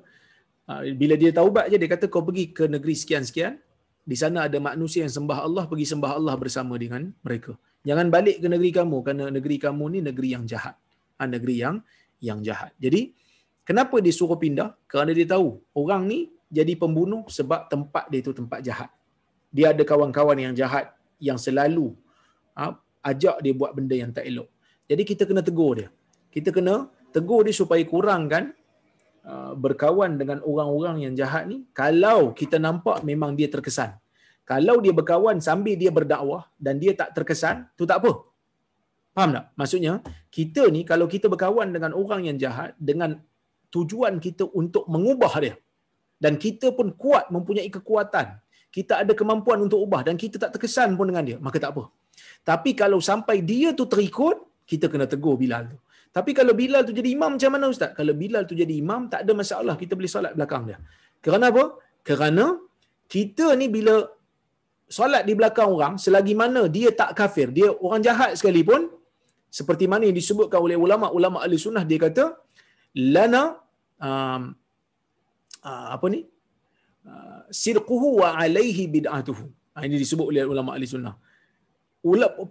ah, bila dia taubat je dia kata kau pergi ke negeri sekian-sekian di sana ada manusia yang sembah Allah pergi sembah Allah bersama dengan mereka. Jangan balik ke negeri kamu kerana negeri kamu ni negeri yang jahat. Ha, negeri yang yang jahat. Jadi kenapa dia suruh pindah? Kerana dia tahu orang ni jadi pembunuh sebab tempat dia itu tempat jahat. Dia ada kawan-kawan yang jahat yang selalu ha, ajak dia buat benda yang tak elok. Jadi kita kena tegur dia. Kita kena tegur dia supaya kurangkan uh, berkawan dengan orang-orang yang jahat ni kalau kita nampak memang dia terkesan. Kalau dia berkawan sambil dia berdakwah dan dia tak terkesan, tu tak apa. Faham tak? Maksudnya, kita ni kalau kita berkawan dengan orang yang jahat dengan tujuan kita untuk mengubah dia dan kita pun kuat mempunyai kekuatan kita ada kemampuan untuk ubah dan kita tak terkesan pun dengan dia, maka tak apa. Tapi kalau sampai dia tu terikut, kita kena tegur Bilal tu. Tapi kalau Bilal tu jadi imam macam mana Ustaz? Kalau Bilal tu jadi imam, tak ada masalah. Kita boleh solat belakang dia. Kerana apa? Kerana kita ni bila solat di belakang orang, selagi mana dia tak kafir, dia orang jahat sekalipun, seperti mana yang disebutkan oleh ulama-ulama ahli sunnah, dia kata, lana, um, uh, apa ni? Sirquhu wa alaihi bid'atuhu. Ha, ini disebut oleh ulama ahli sunnah.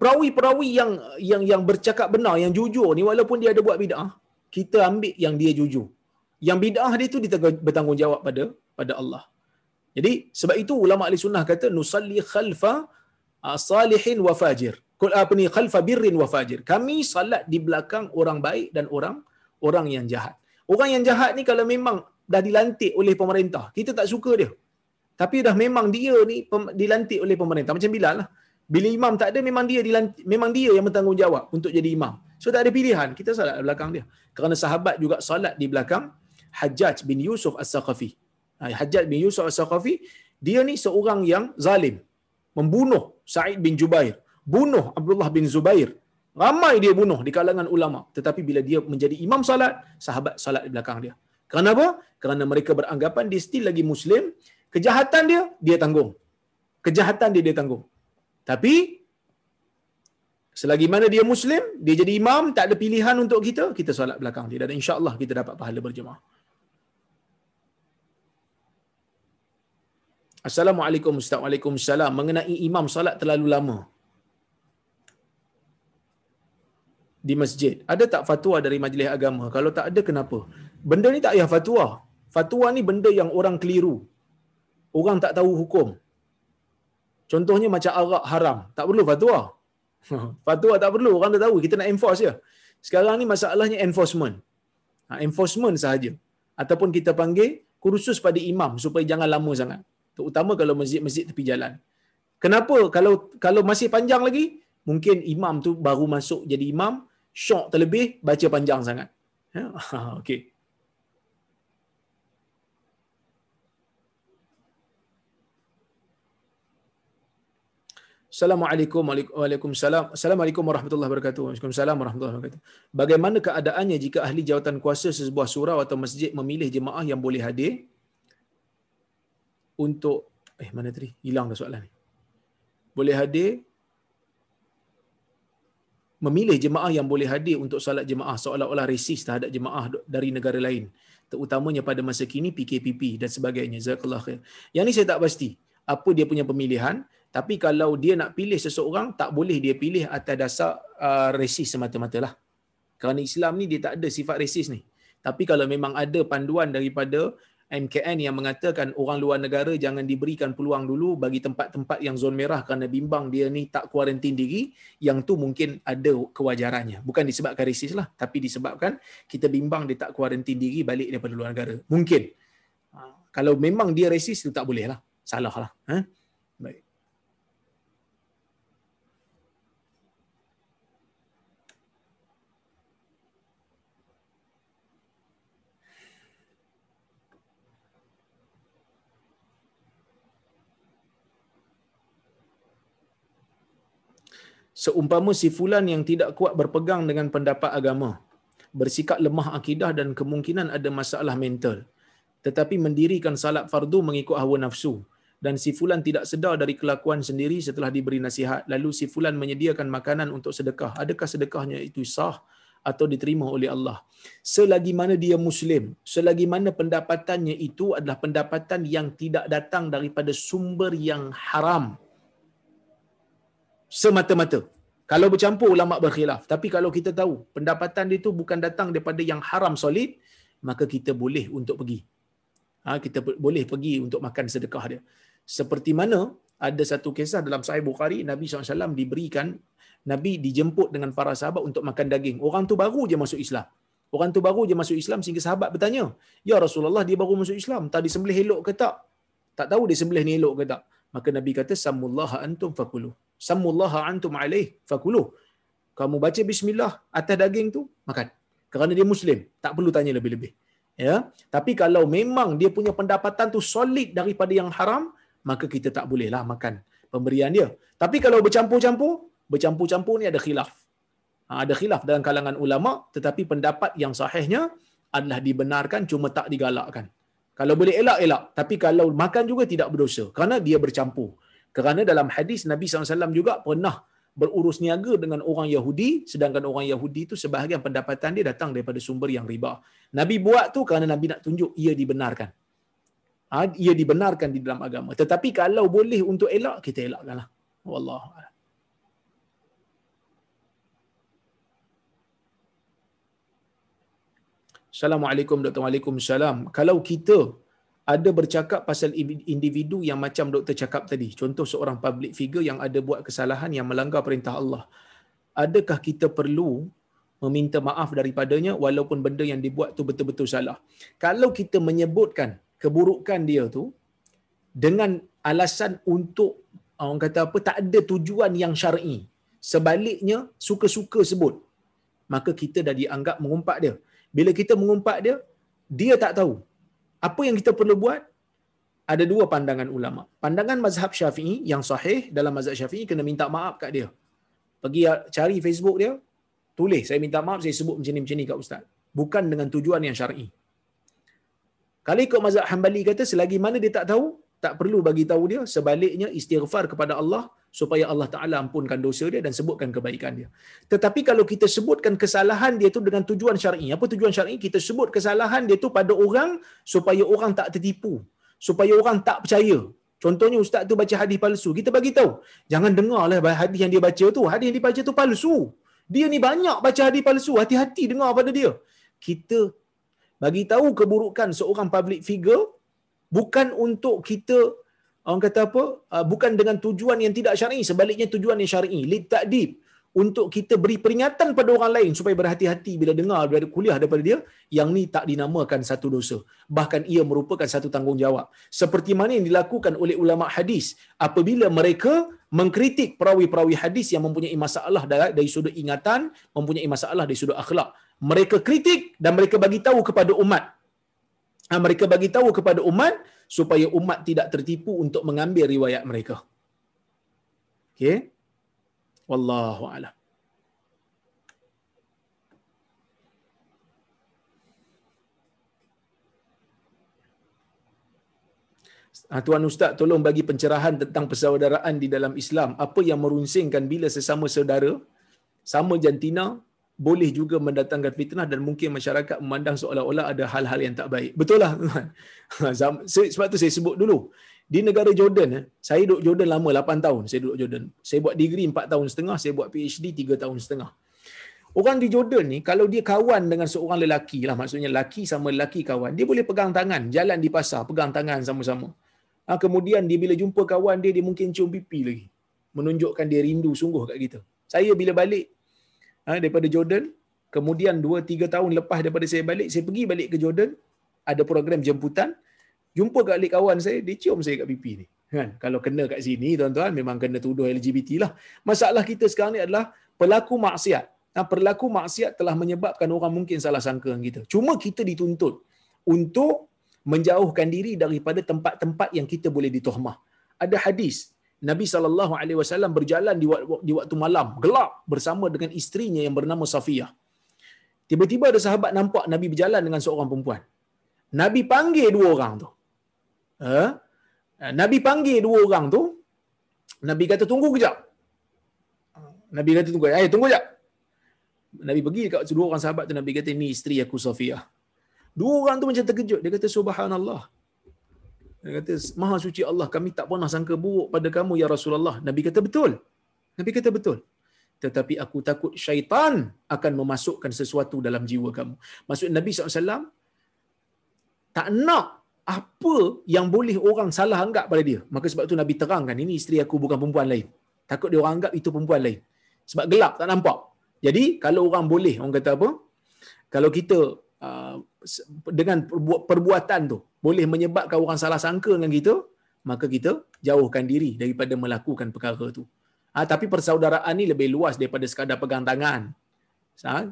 Perawi-perawi yang yang yang bercakap benar, yang jujur ni walaupun dia ada buat bid'ah, kita ambil yang dia jujur. Yang bid'ah dia tu bertanggungjawab pada pada Allah. Jadi sebab itu ulama ahli sunnah kata nusalli khalfa salihin wa fajir. Kul apa ni khalfa birrin wa fajir. Kami salat di belakang orang baik dan orang orang yang jahat. Orang yang jahat ni kalau memang dah dilantik oleh pemerintah, kita tak suka dia. Tapi dah memang dia ni dilantik oleh pemerintah macam Bilal lah. Bila imam tak ada memang dia dilantik, memang dia yang bertanggungjawab untuk jadi imam. So tak ada pilihan, kita salat di belakang dia. Kerana sahabat juga salat di belakang Hajjaj bin Yusuf As-Saqafi. Ha, Hajjaj bin Yusuf As-Saqafi, dia ni seorang yang zalim. Membunuh Sa'id bin Jubair. Bunuh Abdullah bin Zubair. Ramai dia bunuh di kalangan ulama. Tetapi bila dia menjadi imam salat, sahabat salat di belakang dia. Kenapa? Kerana mereka beranggapan dia still lagi Muslim, Kejahatan dia, dia tanggung. Kejahatan dia, dia tanggung. Tapi, selagi mana dia Muslim, dia jadi imam, tak ada pilihan untuk kita, kita solat belakang dia. Dan insyaAllah kita dapat pahala berjemaah. Assalamualaikum Ustaz. Waalaikumsalam. Mengenai imam salat terlalu lama di masjid. Ada tak fatwa dari majlis agama? Kalau tak ada, kenapa? Benda ni tak payah fatwa. Fatwa ni benda yang orang keliru. Orang tak tahu hukum. Contohnya macam arak haram. Tak perlu fatwa. fatwa tak perlu. Orang dah tahu. Kita nak enforce je. Sekarang ni masalahnya enforcement. Ha, enforcement sahaja. Ataupun kita panggil kursus pada imam supaya jangan lama sangat. Terutama kalau masjid-masjid tepi jalan. Kenapa? Kalau kalau masih panjang lagi, mungkin imam tu baru masuk jadi imam, syok terlebih, baca panjang sangat. Ya? Okey. Assalamualaikum Waalaikumsalam. Assalamualaikum warahmatullahi wabarakatuh. Waalaikumsalam warahmatullahi wabarakatuh. Bagaimana keadaannya jika ahli jawatan kuasa sesebuah surau atau masjid memilih jemaah yang boleh hadir untuk eh mana tadi? Hilang dah soalan ni. Boleh hadir memilih jemaah yang boleh hadir untuk salat jemaah seolah-olah resis terhadap jemaah dari negara lain terutamanya pada masa kini PKPP dan sebagainya jazakallahu khair yang ni saya tak pasti apa dia punya pemilihan tapi kalau dia nak pilih seseorang tak boleh dia pilih atas dasar uh, resis semata-mata lah kerana Islam ni dia tak ada sifat resis ni. Tapi kalau memang ada panduan daripada MKN yang mengatakan orang luar negara jangan diberikan peluang dulu bagi tempat-tempat yang zon merah kerana bimbang dia ni tak kuarantin diri yang tu mungkin ada kewajarannya. Bukan disebabkan resis lah tapi disebabkan kita bimbang dia tak kuarantin diri balik daripada luar negara. Mungkin. Ha, kalau memang dia resis tu tak boleh lah. Salah lah ha? baik seumpama si fulan yang tidak kuat berpegang dengan pendapat agama bersikap lemah akidah dan kemungkinan ada masalah mental tetapi mendirikan salat fardu mengikut hawa nafsu dan si fulan tidak sedar dari kelakuan sendiri setelah diberi nasihat. Lalu si fulan menyediakan makanan untuk sedekah. Adakah sedekahnya itu sah atau diterima oleh Allah? Selagi mana dia muslim selagi mana pendapatannya itu adalah pendapatan yang tidak datang daripada sumber yang haram semata-mata. Kalau bercampur ulama berkhilaf. Tapi kalau kita tahu pendapatan dia itu bukan datang daripada yang haram solid, maka kita boleh untuk pergi. Ha, kita boleh pergi untuk makan sedekah dia. Seperti mana ada satu kisah dalam Sahih Bukhari, Nabi SAW diberikan, Nabi dijemput dengan para sahabat untuk makan daging. Orang tu baru je masuk Islam. Orang tu baru je masuk Islam sehingga sahabat bertanya, Ya Rasulullah dia baru masuk Islam. Tadi sembelih elok ke tak? Tak tahu dia sembelih ni elok ke tak? Maka Nabi kata, Sammullaha antum fakuluh sammullaha antum alaih fakuluh. Kamu baca bismillah atas daging tu, makan. Kerana dia muslim, tak perlu tanya lebih-lebih. Ya, tapi kalau memang dia punya pendapatan tu solid daripada yang haram, maka kita tak bolehlah makan pemberian dia. Tapi kalau bercampur-campur, bercampur-campur ni ada khilaf. Ha, ada khilaf dalam kalangan ulama, tetapi pendapat yang sahihnya adalah dibenarkan cuma tak digalakkan. Kalau boleh elak elak, tapi kalau makan juga tidak berdosa kerana dia bercampur. Kerana dalam hadis Nabi SAW juga pernah berurus niaga dengan orang Yahudi sedangkan orang Yahudi itu sebahagian pendapatan dia datang daripada sumber yang riba. Nabi buat tu kerana Nabi nak tunjuk ia dibenarkan. Ha, ia dibenarkan di dalam agama. Tetapi kalau boleh untuk elak, kita elakkanlah. Wallahu Assalamualaikum Dr. Waalaikumsalam. Kalau kita ada bercakap pasal individu yang macam doktor cakap tadi. Contoh seorang public figure yang ada buat kesalahan yang melanggar perintah Allah. Adakah kita perlu meminta maaf daripadanya walaupun benda yang dibuat tu betul-betul salah? Kalau kita menyebutkan keburukan dia tu dengan alasan untuk orang kata apa tak ada tujuan yang syar'i. Sebaliknya suka-suka sebut. Maka kita dah dianggap mengumpat dia. Bila kita mengumpat dia, dia tak tahu apa yang kita perlu buat? Ada dua pandangan ulama. Pandangan mazhab syafi'i yang sahih dalam mazhab syafi'i kena minta maaf kat dia. Pergi cari Facebook dia, tulis saya minta maaf saya sebut macam ni macam ni kat ustaz. Bukan dengan tujuan yang syar'i. Kalau ikut mazhab Hambali kata selagi mana dia tak tahu, tak perlu bagi tahu dia, sebaliknya istighfar kepada Allah supaya Allah Taala ampunkan dosa dia dan sebutkan kebaikan dia. Tetapi kalau kita sebutkan kesalahan dia tu dengan tujuan syar'i, apa tujuan syar'i? Kita sebut kesalahan dia tu pada orang supaya orang tak tertipu, supaya orang tak percaya. Contohnya ustaz tu baca hadis palsu. Kita bagi tahu, jangan dengarlah hadis yang dia baca tu. Hadis yang dia baca tu palsu. Dia ni banyak baca hadis palsu. Hati-hati dengar pada dia. Kita bagi tahu keburukan seorang public figure bukan untuk kita orang kata apa? Uh, bukan dengan tujuan yang tidak syar'i, sebaliknya tujuan yang syar'i. Li ta'dib. Untuk kita beri peringatan pada orang lain supaya berhati-hati bila dengar dari kuliah daripada dia yang ni tak dinamakan satu dosa. Bahkan ia merupakan satu tanggungjawab. Seperti mana yang dilakukan oleh ulama hadis apabila mereka mengkritik perawi-perawi hadis yang mempunyai masalah dari sudut ingatan mempunyai masalah dari sudut akhlak. Mereka kritik dan mereka bagi tahu kepada umat mereka bagi tahu kepada umat supaya umat tidak tertipu untuk mengambil riwayat mereka okey Wallahu a'lam. Ah, Tuan Ustaz tolong bagi pencerahan tentang persaudaraan di dalam Islam. Apa yang merunsingkan bila sesama saudara, sama jantina, boleh juga mendatangkan fitnah dan mungkin masyarakat memandang seolah-olah ada hal-hal yang tak baik. Betul lah. Sebab tu saya sebut dulu di negara Jordan eh, saya duduk Jordan lama 8 tahun saya duduk Jordan saya buat degree 4 tahun setengah saya buat PhD 3 tahun setengah orang di Jordan ni kalau dia kawan dengan seorang lelaki lah maksudnya lelaki sama lelaki kawan dia boleh pegang tangan jalan di pasar pegang tangan sama-sama ha, kemudian dia bila jumpa kawan dia dia mungkin cium pipi lagi menunjukkan dia rindu sungguh kat kita saya bila balik ha, daripada Jordan kemudian 2 3 tahun lepas daripada saya balik saya pergi balik ke Jordan ada program jemputan jumpa kat alik kawan saya, dia cium saya kat pipi ni. Kan? Kalau kena kat sini, tuan-tuan, memang kena tuduh LGBT lah. Masalah kita sekarang ni adalah pelaku maksiat. Nah, perlaku maksiat telah menyebabkan orang mungkin salah sangka dengan kita. Cuma kita dituntut untuk menjauhkan diri daripada tempat-tempat yang kita boleh ditohmah. Ada hadis, Nabi SAW berjalan di waktu malam, gelap bersama dengan isterinya yang bernama Safiyah. Tiba-tiba ada sahabat nampak Nabi berjalan dengan seorang perempuan. Nabi panggil dua orang tu. Ha? Nabi panggil dua orang tu. Nabi kata tunggu kejap. Nabi kata tunggu. Eh tunggu kejap. Nabi pergi dekat dua orang sahabat tu Nabi kata ini isteri aku Safia. Dua orang tu macam terkejut. Dia kata subhanallah. Dia kata maha suci Allah kami tak pernah sangka buruk pada kamu ya Rasulullah. Nabi kata betul. Nabi kata betul. Tetapi aku takut syaitan akan memasukkan sesuatu dalam jiwa kamu. Maksud Nabi SAW tak nak apa yang boleh orang salah anggap pada dia. Maka sebab tu Nabi terangkan ini isteri aku bukan perempuan lain. Takut dia orang anggap itu perempuan lain. Sebab gelap tak nampak. Jadi kalau orang boleh orang kata apa? Kalau kita uh, dengan perbuatan tu boleh menyebabkan orang salah sangka dengan kita, maka kita jauhkan diri daripada melakukan perkara tu. Ha, tapi persaudaraan ni lebih luas daripada sekadar pegang tangan. Ha,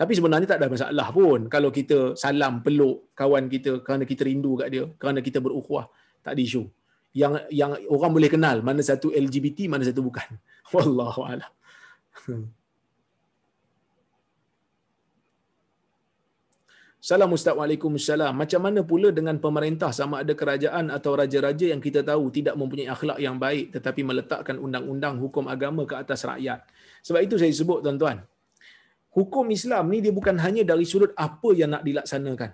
tapi sebenarnya tak ada masalah pun kalau kita salam peluk kawan kita kerana kita rindu kat dia, kerana kita berukhuwah, tak ada isu. Yang yang orang boleh kenal mana satu LGBT, mana satu bukan. Wallahu a'lam. Salam Ustaz Waalaikumsalam. Macam mana pula dengan pemerintah sama ada kerajaan atau raja-raja yang kita tahu tidak mempunyai akhlak yang baik tetapi meletakkan undang-undang hukum agama ke atas rakyat. Sebab itu saya sebut tuan-tuan, hukum Islam ni dia bukan hanya dari sudut apa yang nak dilaksanakan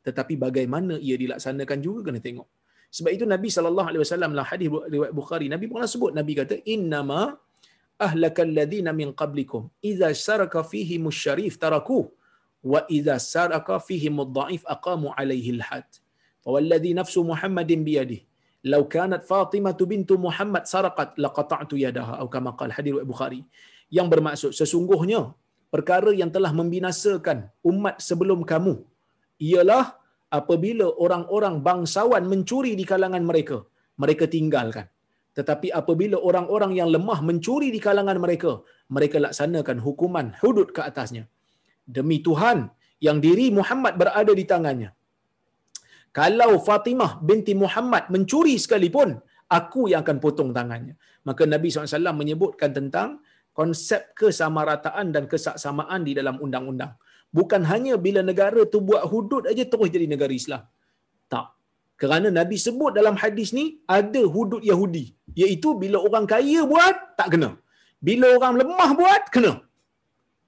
tetapi bagaimana ia dilaksanakan juga kena tengok sebab itu Nabi sallallahu alaihi wasallam dalam hadis riwayat Bukhari Nabi pernah sebut Nabi kata innama ahlakal ladina min qablikum idza saraka fihi musyarif taraku wa idza saraka fihi mudhaif aqamu alaihi alhad. Walladhi nafsu muhammadin biyadihi. Law kanat fatimah bintu muhammad saraqat laqata'tu yadaha. Atau kama qala riwayat Bukhari. Yang bermaksud sesungguhnya perkara yang telah membinasakan umat sebelum kamu ialah apabila orang-orang bangsawan mencuri di kalangan mereka mereka tinggalkan. Tetapi apabila orang-orang yang lemah mencuri di kalangan mereka mereka laksanakan hukuman hudud ke atasnya demi Tuhan yang diri Muhammad berada di tangannya kalau Fatimah binti Muhammad mencuri sekalipun aku yang akan potong tangannya maka Nabi SAW menyebutkan tentang konsep kesamarataan dan kesaksamaan di dalam undang-undang. Bukan hanya bila negara tu buat hudud aja terus jadi negara Islam. Tak. Kerana Nabi sebut dalam hadis ni ada hudud Yahudi, iaitu bila orang kaya buat tak kena. Bila orang lemah buat kena.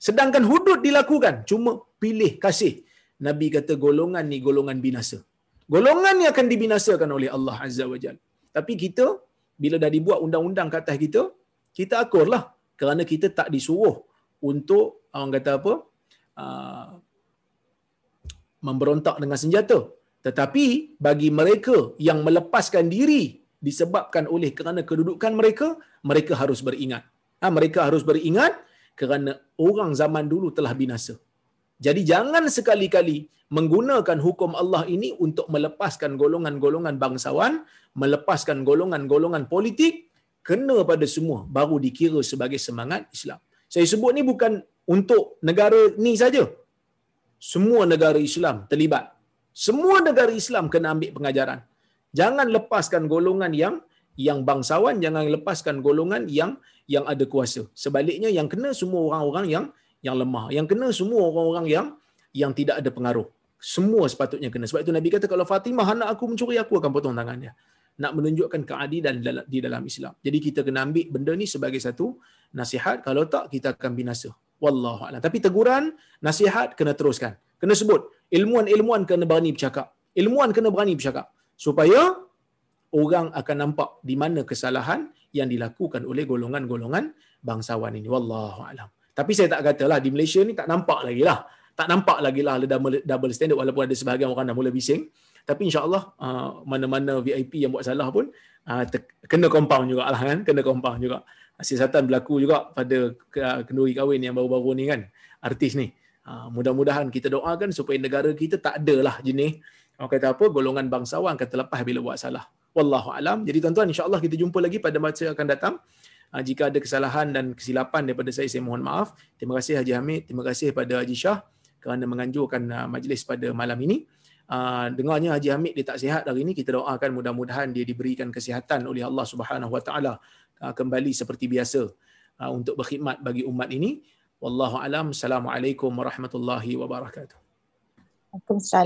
Sedangkan hudud dilakukan cuma pilih kasih. Nabi kata golongan ni golongan binasa. Golongan ni akan dibinasakan oleh Allah Azza wa Jalla. Tapi kita bila dah dibuat undang-undang ke atas kita, kita akurlah kerana kita tak disuruh untuk orang kata apa? Uh, memberontak dengan senjata. Tetapi bagi mereka yang melepaskan diri disebabkan oleh kerana kedudukan mereka, mereka harus beringat. Ha, mereka harus beringat kerana orang zaman dulu telah binasa. Jadi jangan sekali-kali menggunakan hukum Allah ini untuk melepaskan golongan-golongan bangsawan, melepaskan golongan-golongan politik, kena pada semua baru dikira sebagai semangat Islam. Saya sebut ni bukan untuk negara ni saja. Semua negara Islam terlibat. Semua negara Islam kena ambil pengajaran. Jangan lepaskan golongan yang yang bangsawan, jangan lepaskan golongan yang yang ada kuasa. Sebaliknya yang kena semua orang-orang yang yang lemah. Yang kena semua orang-orang yang yang tidak ada pengaruh. Semua sepatutnya kena. Sebab itu Nabi kata kalau Fatimah anak aku mencuri aku akan potong tangannya. Nak menunjukkan keadilan di dalam Islam. Jadi kita kena ambil benda ni sebagai satu nasihat. Kalau tak kita akan binasa. Wallahu a'lam. Tapi teguran, nasihat kena teruskan. Kena sebut. Ilmuan-ilmuan kena berani bercakap. Ilmuan kena berani bercakap. Supaya orang akan nampak di mana kesalahan yang dilakukan oleh golongan-golongan bangsawan ini. Wallahu a'lam. Tapi saya tak katalah di Malaysia ni tak nampak lagi lah. Tak nampak lagi lah ada double standard walaupun ada sebahagian orang dah mula bising. Tapi insyaAllah uh, mana-mana VIP yang buat salah pun uh, kena compound juga lah kan. Kena compound juga. Siasatan berlaku juga pada kenduri kahwin yang baru-baru ni kan. Artis ni. Uh, mudah-mudahan kita doakan supaya negara kita tak ada lah jenis orang kata apa golongan bangsawan akan terlepas bila buat salah. Wallahu alam. Jadi tuan-tuan insya-Allah kita jumpa lagi pada masa akan datang. Ah, jika ada kesalahan dan kesilapan daripada saya, saya mohon maaf. Terima kasih Haji Hamid, terima kasih kepada Haji Shah kerana menganjurkan ah, majlis pada malam ini. Uh, dengarnya Haji Hamid dia tak sihat hari ini, kita doakan mudah-mudahan dia diberikan kesihatan oleh Allah Subhanahu Wa Taala kembali seperti biasa untuk berkhidmat bagi umat ini. Wallahu alam. Assalamualaikum warahmatullahi wabarakatuh. Waalaikumsalam.